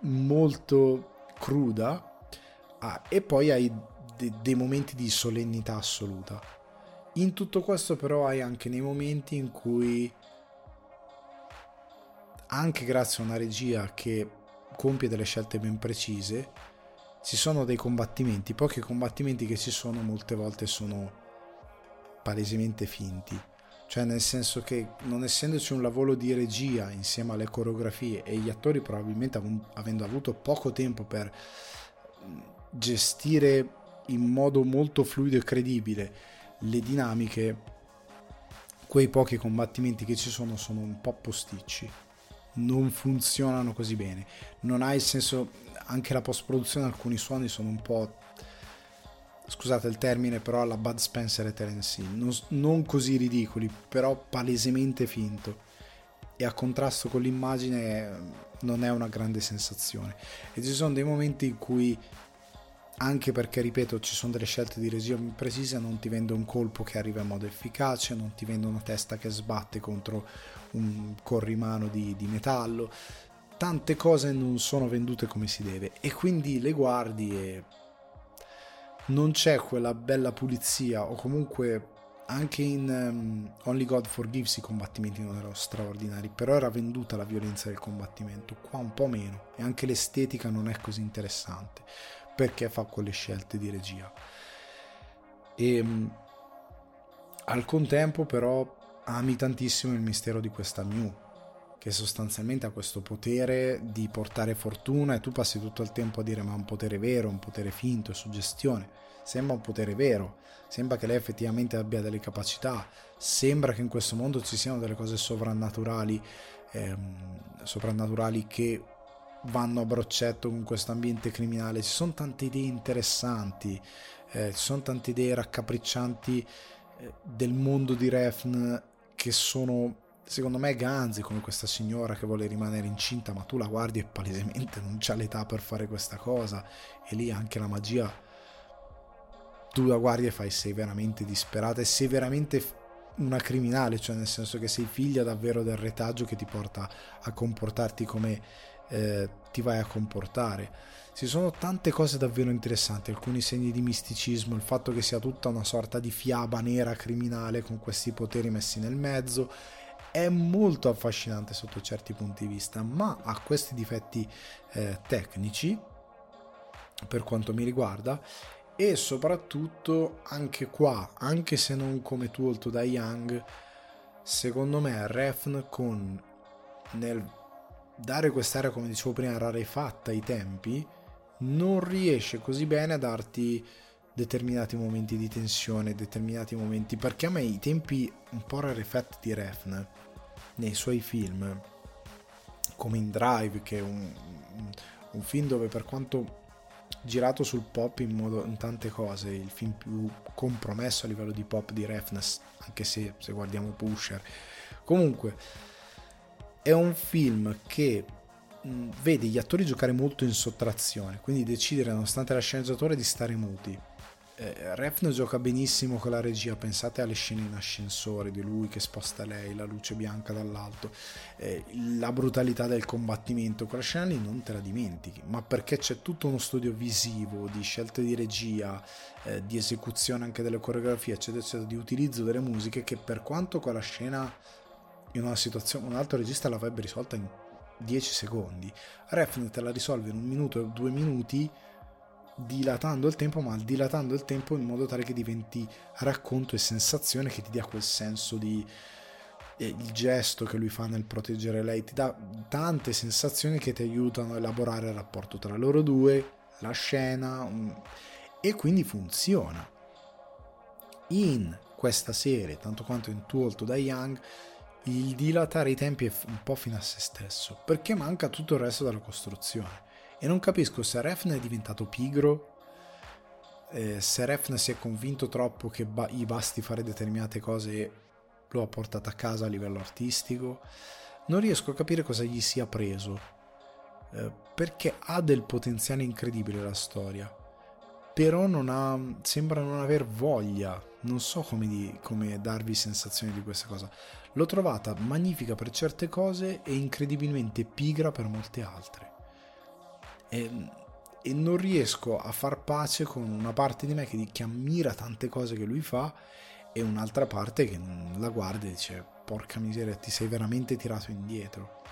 molto cruda, ah, e poi hai de- dei momenti di solennità assoluta. In tutto questo però hai anche nei momenti in cui, anche grazie a una regia che compie delle scelte ben precise, ci sono dei combattimenti, pochi combattimenti che ci sono molte volte sono palesemente finti cioè nel senso che non essendoci un lavoro di regia insieme alle coreografie e gli attori probabilmente avendo avuto poco tempo per gestire in modo molto fluido e credibile le dinamiche, quei pochi combattimenti che ci sono sono un po' posticci, non funzionano così bene, non ha il senso, anche la post produzione alcuni suoni sono un po' scusate il termine, però alla Bud Spencer e Terence Hill, non, non, così ridicoli, però palesemente finto. E a contrasto con l'immagine non è una grande sensazione. E ci sono dei momenti in cui, anche perché, ripeto, ci sono delle scelte di regia precise, non ti vende un colpo che arriva in modo efficace, non ti vende una testa che sbatte contro un corrimano di, di metallo. Tante cose non sono vendute come si deve e quindi le guardi e non c'è quella bella pulizia o comunque anche in um, Only God Forgives i combattimenti non erano straordinari, però era venduta la violenza del combattimento, qua un po' meno e anche l'estetica non è così interessante perché fa quelle scelte di regia. E um, al contempo però ami tantissimo il mistero di questa Mew che sostanzialmente ha questo potere di portare fortuna e tu passi tutto il tempo a dire ma è un potere vero, un potere finto, è suggestione. Sembra un potere vero, sembra che lei effettivamente abbia delle capacità, sembra che in questo mondo ci siano delle cose sovrannaturali, ehm, sovrannaturali che vanno a broccetto con questo ambiente criminale. Ci sono tante idee interessanti, eh, ci sono tante idee raccapriccianti eh, del mondo di Refn che sono secondo me Ganzi come questa signora che vuole rimanere incinta ma tu la guardi e palesemente non c'ha l'età per fare questa cosa e lì anche la magia tu la guardi e fai sei veramente disperata e sei veramente una criminale cioè nel senso che sei figlia davvero del retaggio che ti porta a comportarti come eh, ti vai a comportare. Ci sono tante cose davvero interessanti alcuni segni di misticismo il fatto che sia tutta una sorta di fiaba nera criminale con questi poteri messi nel mezzo è molto affascinante sotto certi punti di vista, ma ha questi difetti eh, tecnici per quanto mi riguarda e soprattutto anche qua, anche se non come Tolto da Young, secondo me Refn con nel dare quest'area come dicevo prima rarefatta ai tempi non riesce così bene a darti determinati momenti di tensione, determinati momenti perché a me i tempi un po' rarefatti di Refn nei suoi film, come in Drive, che è un, un film dove per quanto girato sul pop in, modo, in tante cose, il film più compromesso a livello di pop di Refness, anche se, se guardiamo Pusher. Comunque, è un film che mh, vede gli attori giocare molto in sottrazione, quindi decidere, nonostante la sceneggiatura, di stare muti eh, Refn gioca benissimo con la regia, pensate alle scene in ascensore di lui che sposta lei, la luce bianca dall'alto, eh, la brutalità del combattimento, quella scena lì non te la dimentichi, ma perché c'è tutto uno studio visivo, di scelte di regia, eh, di esecuzione anche delle coreografie, eccetera, eccetera, di utilizzo delle musiche che per quanto quella scena in una situazione, un altro regista l'avrebbe risolta in 10 secondi, Refn te la risolve in un minuto o due minuti dilatando il tempo, ma dilatando il tempo in modo tale che diventi racconto e sensazione che ti dia quel senso di eh, il gesto che lui fa nel proteggere lei ti dà tante sensazioni che ti aiutano a elaborare il rapporto tra loro due, la scena un... e quindi funziona. In questa serie, tanto quanto in Too Old Die Young, il dilatare i tempi è un po' fino a se stesso, perché manca tutto il resto della costruzione. E non capisco se Refn è diventato pigro, eh, se Refn si è convinto troppo che ba- gli basti fare determinate cose e lo ha portato a casa a livello artistico. Non riesco a capire cosa gli sia preso, eh, perché ha del potenziale incredibile la storia, però non ha, sembra non aver voglia, non so come, di, come darvi sensazioni di questa cosa. L'ho trovata magnifica per certe cose e incredibilmente pigra per molte altre e, e, non riesco a far pace con una parte di me che, che ammira tante cose che lui fa e un'altra parte che la guarda e dice porca miseria ti sei veramente tirato indietro.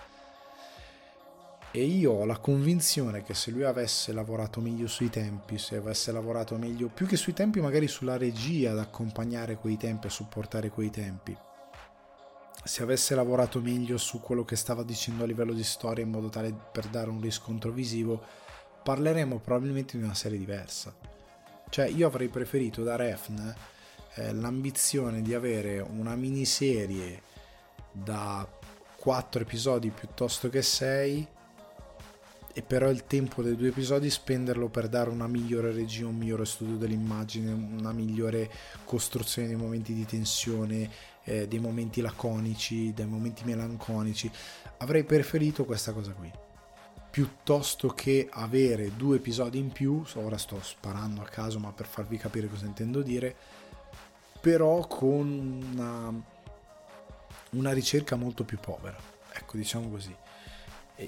E io ho la convinzione che se lui avesse lavorato meglio sui tempi, se avesse lavorato meglio, più che sui tempi, magari sulla regia ad accompagnare quei tempi, a supportare quei tempi, se avesse lavorato meglio su quello che stava dicendo a livello di storia in modo tale per dare un riscontro visivo, parleremo probabilmente di una serie diversa. Cioè, io avrei preferito da Refn eh, l'ambizione di avere una miniserie da 4 episodi piuttosto che 6 e però il tempo dei due episodi spenderlo per dare una migliore regia, un migliore studio dell'immagine, una migliore costruzione dei momenti di tensione, eh, dei momenti laconici, dei momenti melanconici. Avrei preferito questa cosa qui. Piuttosto che avere due episodi in più, ora sto sparando a caso ma per farvi capire cosa intendo dire, però con una, una ricerca molto più povera. Ecco, diciamo così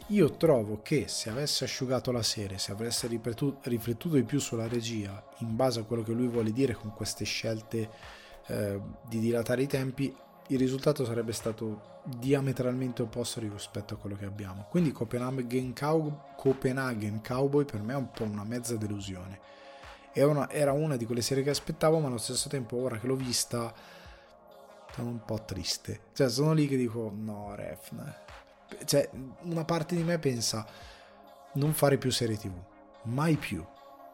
io trovo che se avesse asciugato la serie, se avesse riflettuto di più sulla regia in base a quello che lui vuole dire con queste scelte eh, di dilatare i tempi, il risultato sarebbe stato diametralmente opposto rispetto a quello che abbiamo. Quindi Copenhagen, Cow- Copenhagen Cowboy per me è un po' una mezza delusione. Era una di quelle serie che aspettavo, ma allo stesso tempo, ora che l'ho vista, sono un po' triste. Cioè, sono lì che dico: no, Refn cioè, una parte di me pensa non fare più serie tv, mai più,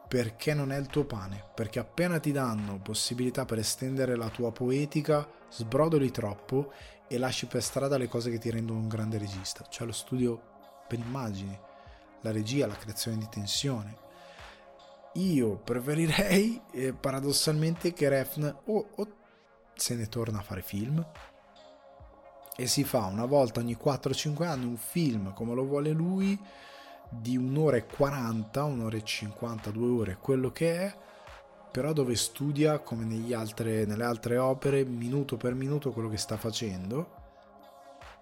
perché non è il tuo pane, perché appena ti danno possibilità per estendere la tua poetica, sbrodoli troppo e lasci per strada le cose che ti rendono un grande regista, cioè lo studio per immagini, la regia, la creazione di tensione. Io preferirei eh, paradossalmente che Refn o, o se ne torna a fare film e si fa una volta ogni 4-5 anni un film come lo vuole lui di un'ora e 40, un'ora e 50, due ore, quello che è, però dove studia come altre, nelle altre opere, minuto per minuto quello che sta facendo,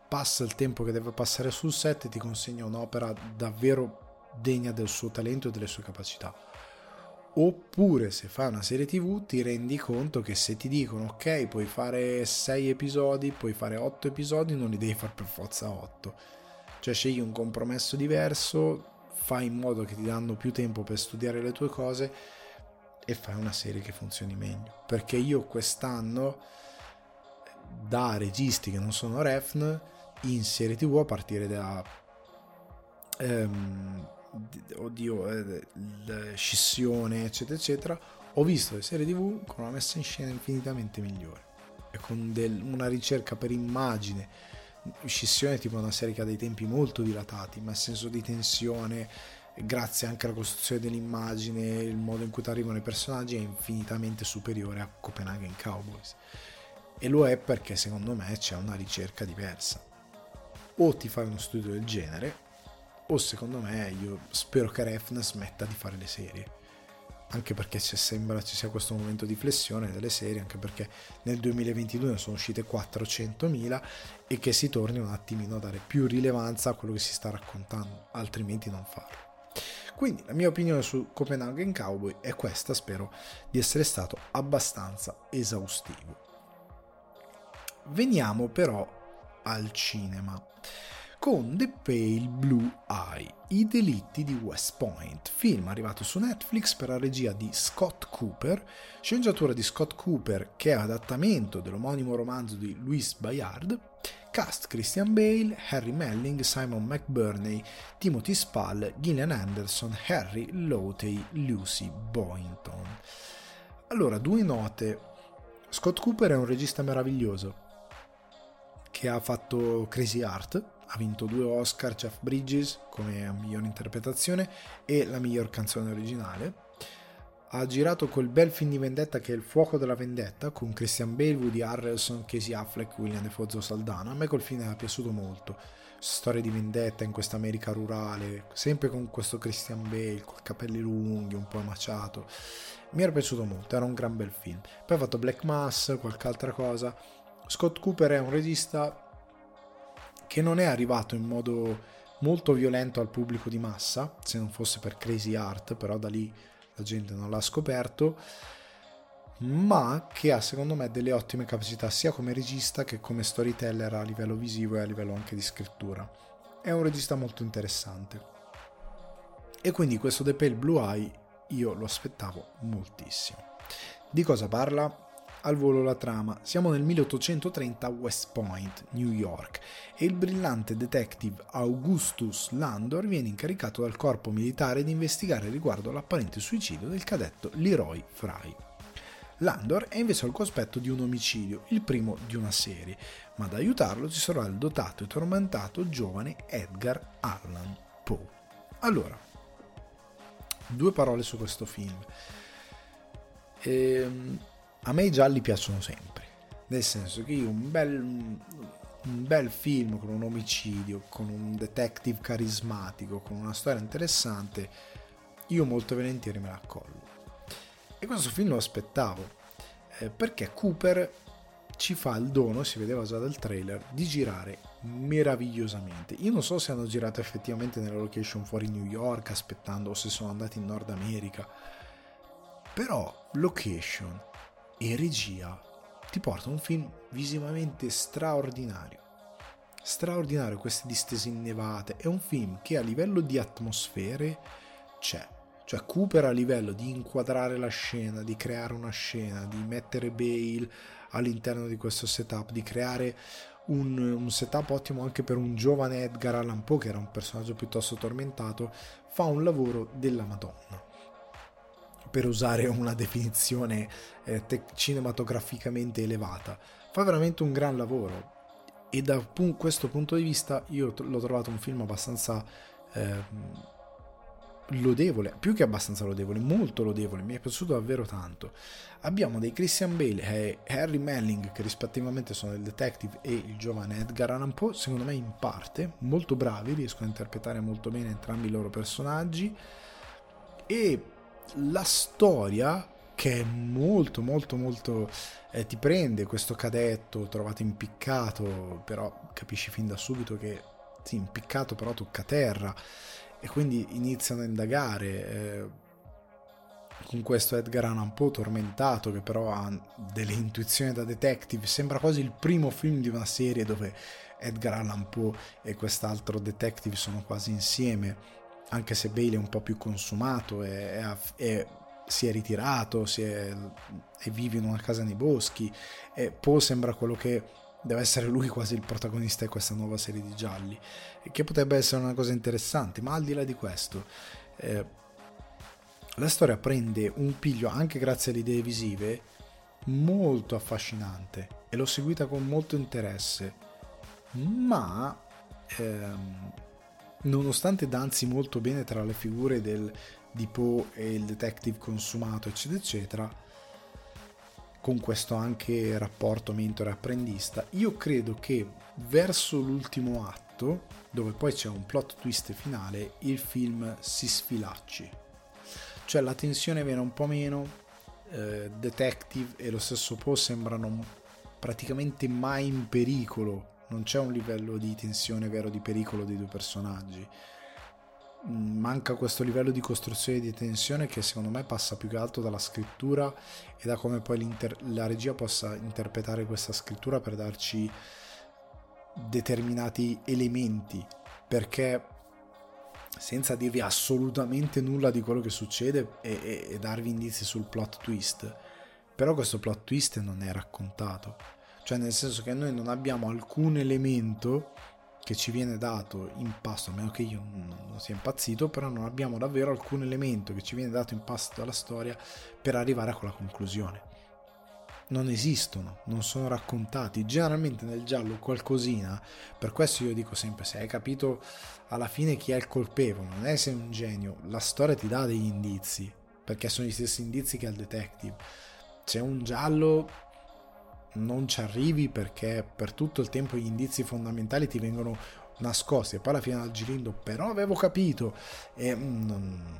passa il tempo che deve passare sul set e ti consegna un'opera davvero degna del suo talento e delle sue capacità. Oppure se fai una serie tv ti rendi conto che se ti dicono ok puoi fare 6 episodi, puoi fare 8 episodi, non li devi fare per forza 8. Cioè scegli un compromesso diverso, fai in modo che ti danno più tempo per studiare le tue cose e fai una serie che funzioni meglio. Perché io quest'anno da registi che non sono refn in serie tv a partire da... Um, oddio, eh, scissione, eccetera, eccetera, ho visto le serie tv con una messa in scena infinitamente migliore e con del, una ricerca per immagine. Scissione tipo una serie che ha dei tempi molto dilatati, ma il senso di tensione, grazie anche alla costruzione dell'immagine, il modo in cui ti arrivano i personaggi è infinitamente superiore a Copenhagen Cowboys. E lo è perché secondo me c'è una ricerca diversa. O ti fai uno studio del genere, o secondo me io spero che Refn smetta di fare le serie anche perché sembra ci sia questo momento di flessione delle serie anche perché nel 2022 ne sono uscite 400.000 e che si torni un attimino a dare più rilevanza a quello che si sta raccontando altrimenti non farlo. Quindi la mia opinione su Copenhagen Cowboy è questa spero di essere stato abbastanza esaustivo. Veniamo però al cinema con The Pale Blue Eye, I delitti di West Point, film arrivato su Netflix per la regia di Scott Cooper, sceneggiatura di Scott Cooper che è adattamento dell'omonimo romanzo di Louis Bayard, cast Christian Bale, Harry Melling, Simon McBurney, Timothy Spall, Gillian Anderson, Harry Lotey, Lucy Boynton. Allora, due note. Scott Cooper è un regista meraviglioso che ha fatto Crazy Art, ha vinto due Oscar, Jeff Bridges come miglior interpretazione e la miglior canzone originale. Ha girato quel bel film di vendetta che è Il fuoco della vendetta con Christian Bale, Woody Harrelson, Casey Affleck, William Defoe Saldana. A me quel film è piaciuto molto. Storia di vendetta in questa America rurale, sempre con questo Christian Bale, con capelli lunghi, un po' emaciato. Mi era piaciuto molto, era un gran bel film. Poi ha fatto Black Mass, qualche altra cosa. Scott Cooper è un regista che non è arrivato in modo molto violento al pubblico di massa, se non fosse per Crazy Art, però da lì la gente non l'ha scoperto, ma che ha secondo me delle ottime capacità sia come regista che come storyteller a livello visivo e a livello anche di scrittura. È un regista molto interessante. E quindi questo The Pale Blue Eye io lo aspettavo moltissimo. Di cosa parla? Al volo la trama. Siamo nel 1830 a West Point, New York, e il brillante detective Augustus Landor viene incaricato dal corpo militare di investigare riguardo all'apparente suicidio del cadetto Leroy Fry. Landor è invece al cospetto di un omicidio, il primo di una serie, ma ad aiutarlo ci sarà il dotato e tormentato giovane Edgar Allan Poe. Allora, due parole su questo film. Ehm, a me i gialli piacciono sempre, nel senso che io un bel, un bel film con un omicidio, con un detective carismatico, con una storia interessante, io molto volentieri me la accolgo. E questo film lo aspettavo, eh, perché Cooper ci fa il dono, si vedeva già dal trailer, di girare meravigliosamente. Io non so se hanno girato effettivamente nella location fuori New York aspettando o se sono andati in Nord America, però location e regia ti porta un film visivamente straordinario. Straordinario queste distese innevate, è un film che a livello di atmosfere c'è. Cioè Cooper a livello di inquadrare la scena, di creare una scena, di mettere Bale all'interno di questo setup, di creare un, un, setup ottimo anche per un giovane Edgar Allan Poe che era un personaggio piuttosto tormentato, fa un lavoro della Madonna per usare una definizione eh, te- cinematograficamente elevata. Fa veramente un gran lavoro e da pun- questo punto di vista io t- l'ho trovato un film abbastanza eh, lodevole, più che abbastanza lodevole, molto lodevole, mi è piaciuto davvero tanto. Abbiamo dei Christian Bale e Harry Melling che rispettivamente sono il detective e il giovane Edgar Allan Poe, secondo me in parte molto bravi, riescono a interpretare molto bene entrambi i loro personaggi e la storia che è molto molto molto eh, ti prende questo cadetto trovato impiccato però capisci fin da subito che sì impiccato però tocca terra e quindi iniziano a indagare eh, con questo Edgar Allan Poe tormentato che però ha delle intuizioni da detective sembra quasi il primo film di una serie dove Edgar Allan Poe e quest'altro detective sono quasi insieme anche se Bale è un po' più consumato e, e, si è ritirato si è, e vive in una casa nei boschi e Poe sembra quello che deve essere lui quasi il protagonista di questa nuova serie di gialli che potrebbe essere una cosa interessante ma al di là di questo eh, la storia prende un piglio anche grazie alle idee visive molto affascinante e l'ho seguita con molto interesse ma ehm, nonostante danzi molto bene tra le figure del, Poe e il detective consumato, eccetera, eccetera, con questo anche rapporto mentore-apprendista, io credo che verso l'ultimo atto, dove poi c'è un plot twist finale, il film si sfilacci. Cioè la tensione viene un po' meno, eh, detective e lo stesso Poe sembrano praticamente mai in pericolo non c'è un livello di tensione vero di pericolo dei due personaggi. Mm, manca questo livello di costruzione di tensione che secondo me passa più che altro dalla scrittura e da come poi la regia possa interpretare questa scrittura per darci determinati elementi. Perché senza dirvi assolutamente nulla di quello che succede e, e, e darvi indizi sul plot twist, però questo plot twist non è raccontato cioè nel senso che noi non abbiamo alcun elemento che ci viene dato in pasto, a meno che io non sia impazzito, però non abbiamo davvero alcun elemento che ci viene dato in pasto alla storia per arrivare a quella conclusione. Non esistono, non sono raccontati. Generalmente nel giallo qualcosina, per questo io dico sempre, se hai capito alla fine chi è il colpevole, non è sei un genio, la storia ti dà degli indizi, perché sono gli stessi indizi che al detective. C'è un giallo non ci arrivi perché per tutto il tempo gli indizi fondamentali ti vengono nascosti e poi alla fine al girindo però avevo capito e mm, non,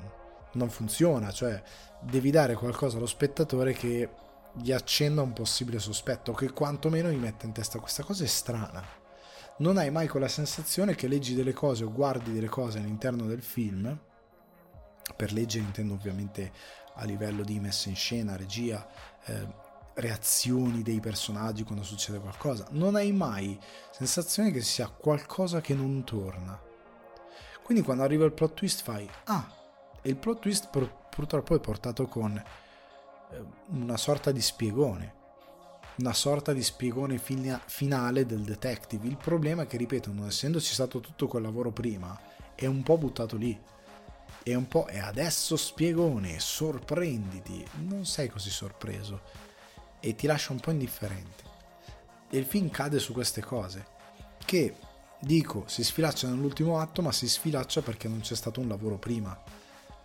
non funziona cioè devi dare qualcosa allo spettatore che gli accenda un possibile sospetto che quantomeno gli metta in testa questa cosa è strana. Non hai mai quella sensazione che leggi delle cose o guardi delle cose all'interno del film per leggere intendo ovviamente a livello di messa in scena, regia, eh, reazioni dei personaggi quando succede qualcosa, non hai mai sensazione che sia qualcosa che non torna. Quindi quando arriva il plot twist fai ah, e il plot twist pur- purtroppo è portato con eh, una sorta di spiegone. una sorta di spiegone fina- finale del detective. Il problema è che, ripeto, non essendoci stato tutto quel lavoro prima, è un po' buttato lì. È un po' e adesso spiegone, sorprenditi. Non sei così sorpreso e ti lascia un po' indifferente. E il film cade su queste cose che dico si sfilaccia nell'ultimo atto, ma si sfilaccia perché non c'è stato un lavoro prima.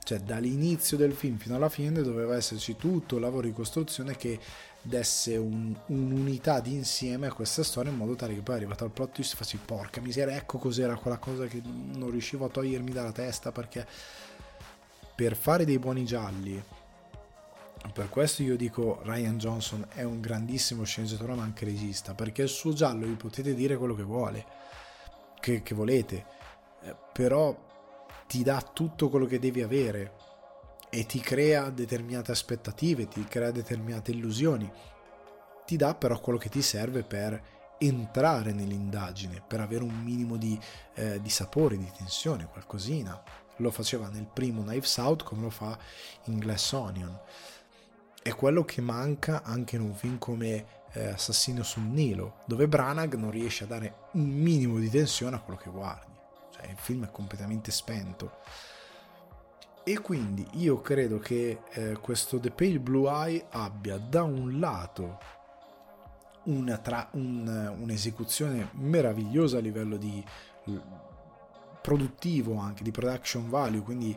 Cioè, dall'inizio del film fino alla fine doveva esserci tutto il lavoro di costruzione che desse un, un'unità di insieme a questa storia in modo tale che poi arrivato al plot twist facci porca miseria, ecco cos'era quella cosa che non riuscivo a togliermi dalla testa perché per fare dei buoni gialli per questo io dico Ryan Johnson è un grandissimo sceneggiatore ma anche regista perché il suo giallo gli potete dire quello che vuole che, che volete eh, però ti dà tutto quello che devi avere e ti crea determinate aspettative, ti crea determinate illusioni, ti dà però quello che ti serve per entrare nell'indagine, per avere un minimo di, eh, di sapore, di tensione, qualcosina. Lo faceva nel primo Knives Out come lo fa in Glass Onion. È quello che manca anche in un film come eh, Assassino sul Nilo, dove Branagh non riesce a dare un minimo di tensione a quello che guardi cioè il film è completamente spento. E quindi io credo che eh, questo The Pale Blue Eye abbia da un lato tra, un, un'esecuzione meravigliosa a livello di produttivo anche di production value quindi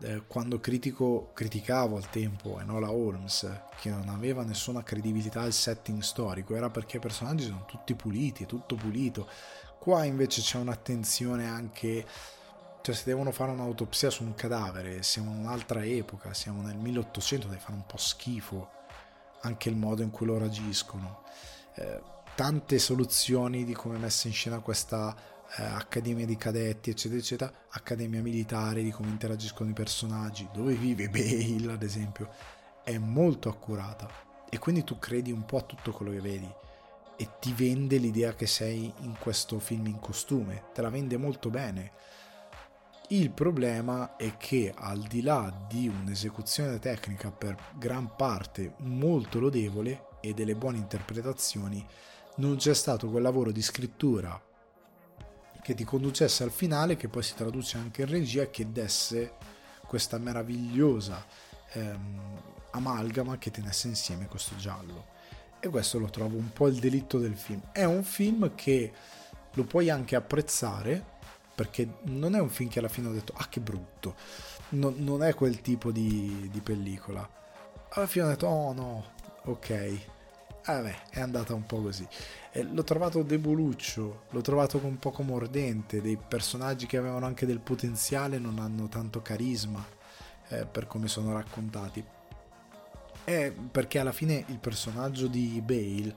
eh, quando critico, criticavo al tempo Enola Holmes che non aveva nessuna credibilità al setting storico era perché i personaggi sono tutti puliti, tutto pulito Qua invece c'è un'attenzione anche, cioè se devono fare un'autopsia su un cadavere, siamo in un'altra epoca, siamo nel 1800, deve fare un po' schifo anche il modo in cui loro agiscono. Eh, tante soluzioni di come è messa in scena questa eh, accademia di cadetti, eccetera, eccetera, accademia militare, di come interagiscono i personaggi, dove vive Bale, ad esempio, è molto accurata. E quindi tu credi un po' a tutto quello che vedi e ti vende l'idea che sei in questo film in costume, te la vende molto bene. Il problema è che al di là di un'esecuzione tecnica per gran parte molto lodevole e delle buone interpretazioni, non c'è stato quel lavoro di scrittura che ti conducesse al finale, che poi si traduce anche in regia che desse questa meravigliosa ehm, amalgama che tenesse insieme questo giallo e questo lo trovo un po' il delitto del film. È un film che lo puoi anche apprezzare perché non è un film che alla fine ho detto ah che brutto, no, non è quel tipo di, di, pellicola. Alla fine ho detto oh no, ok, eh, vabbè è andata un po' così. E l'ho trovato deboluccio, l'ho trovato un poco mordente, dei personaggi che avevano anche del potenziale non hanno tanto carisma eh, per come sono raccontati. È perché alla fine il personaggio di Bale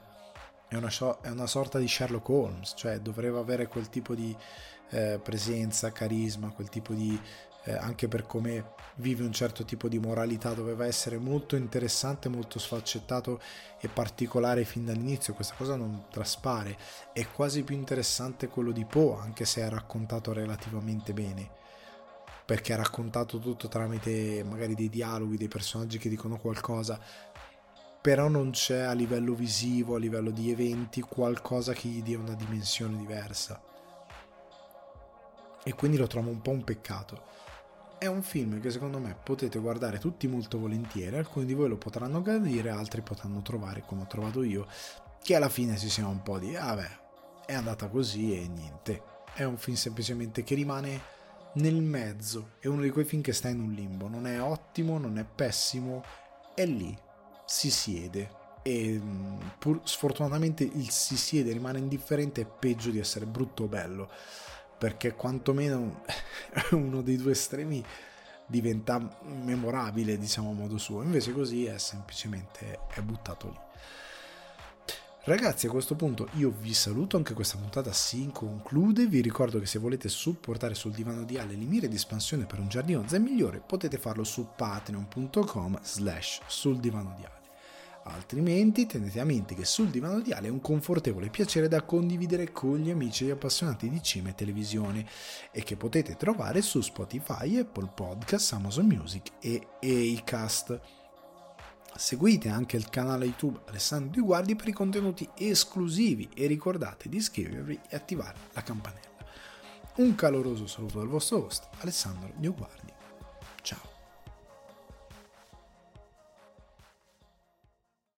è una, è una sorta di Sherlock Holmes, cioè dovrebbe avere quel tipo di eh, presenza, carisma, quel tipo di... Eh, anche per come vive un certo tipo di moralità, doveva essere molto interessante, molto sfaccettato e particolare fin dall'inizio. Questa cosa non traspare. È quasi più interessante quello di Poe, anche se è raccontato relativamente bene perché è raccontato tutto tramite magari dei dialoghi, dei personaggi che dicono qualcosa, però non c'è a livello visivo, a livello di eventi, qualcosa che gli dia una dimensione diversa. E quindi lo trovo un po' un peccato. È un film che secondo me potete guardare tutti molto volentieri, alcuni di voi lo potranno gradire, altri potranno trovare come ho trovato io, che alla fine si sia un po' di, ah beh, è andata così e niente. È un film semplicemente che rimane nel mezzo, è uno di quei film che sta in un limbo, non è ottimo, non è pessimo, è lì, si siede e mm, pur sfortunatamente il si siede rimane indifferente è peggio di essere brutto o bello perché quantomeno uno dei due estremi diventa memorabile diciamo a modo suo invece così è semplicemente è buttato lì Ragazzi, a questo punto io vi saluto, anche questa puntata si conclude. Vi ricordo che se volete supportare sul divano di Ale le di espansione per un giardino zen migliore, potete farlo su patreon.com slash sul divano di Ale. Altrimenti tenete a mente che sul divano di Ale è un confortevole piacere da condividere con gli amici e appassionati di cinema e televisione e che potete trovare su Spotify, Apple Podcast, Amazon Music e Acast. Seguite anche il canale YouTube Alessandro Di Guardi per i contenuti esclusivi e ricordate di iscrivervi e attivare la campanella. Un caloroso saluto dal vostro host Alessandro Di Guardi.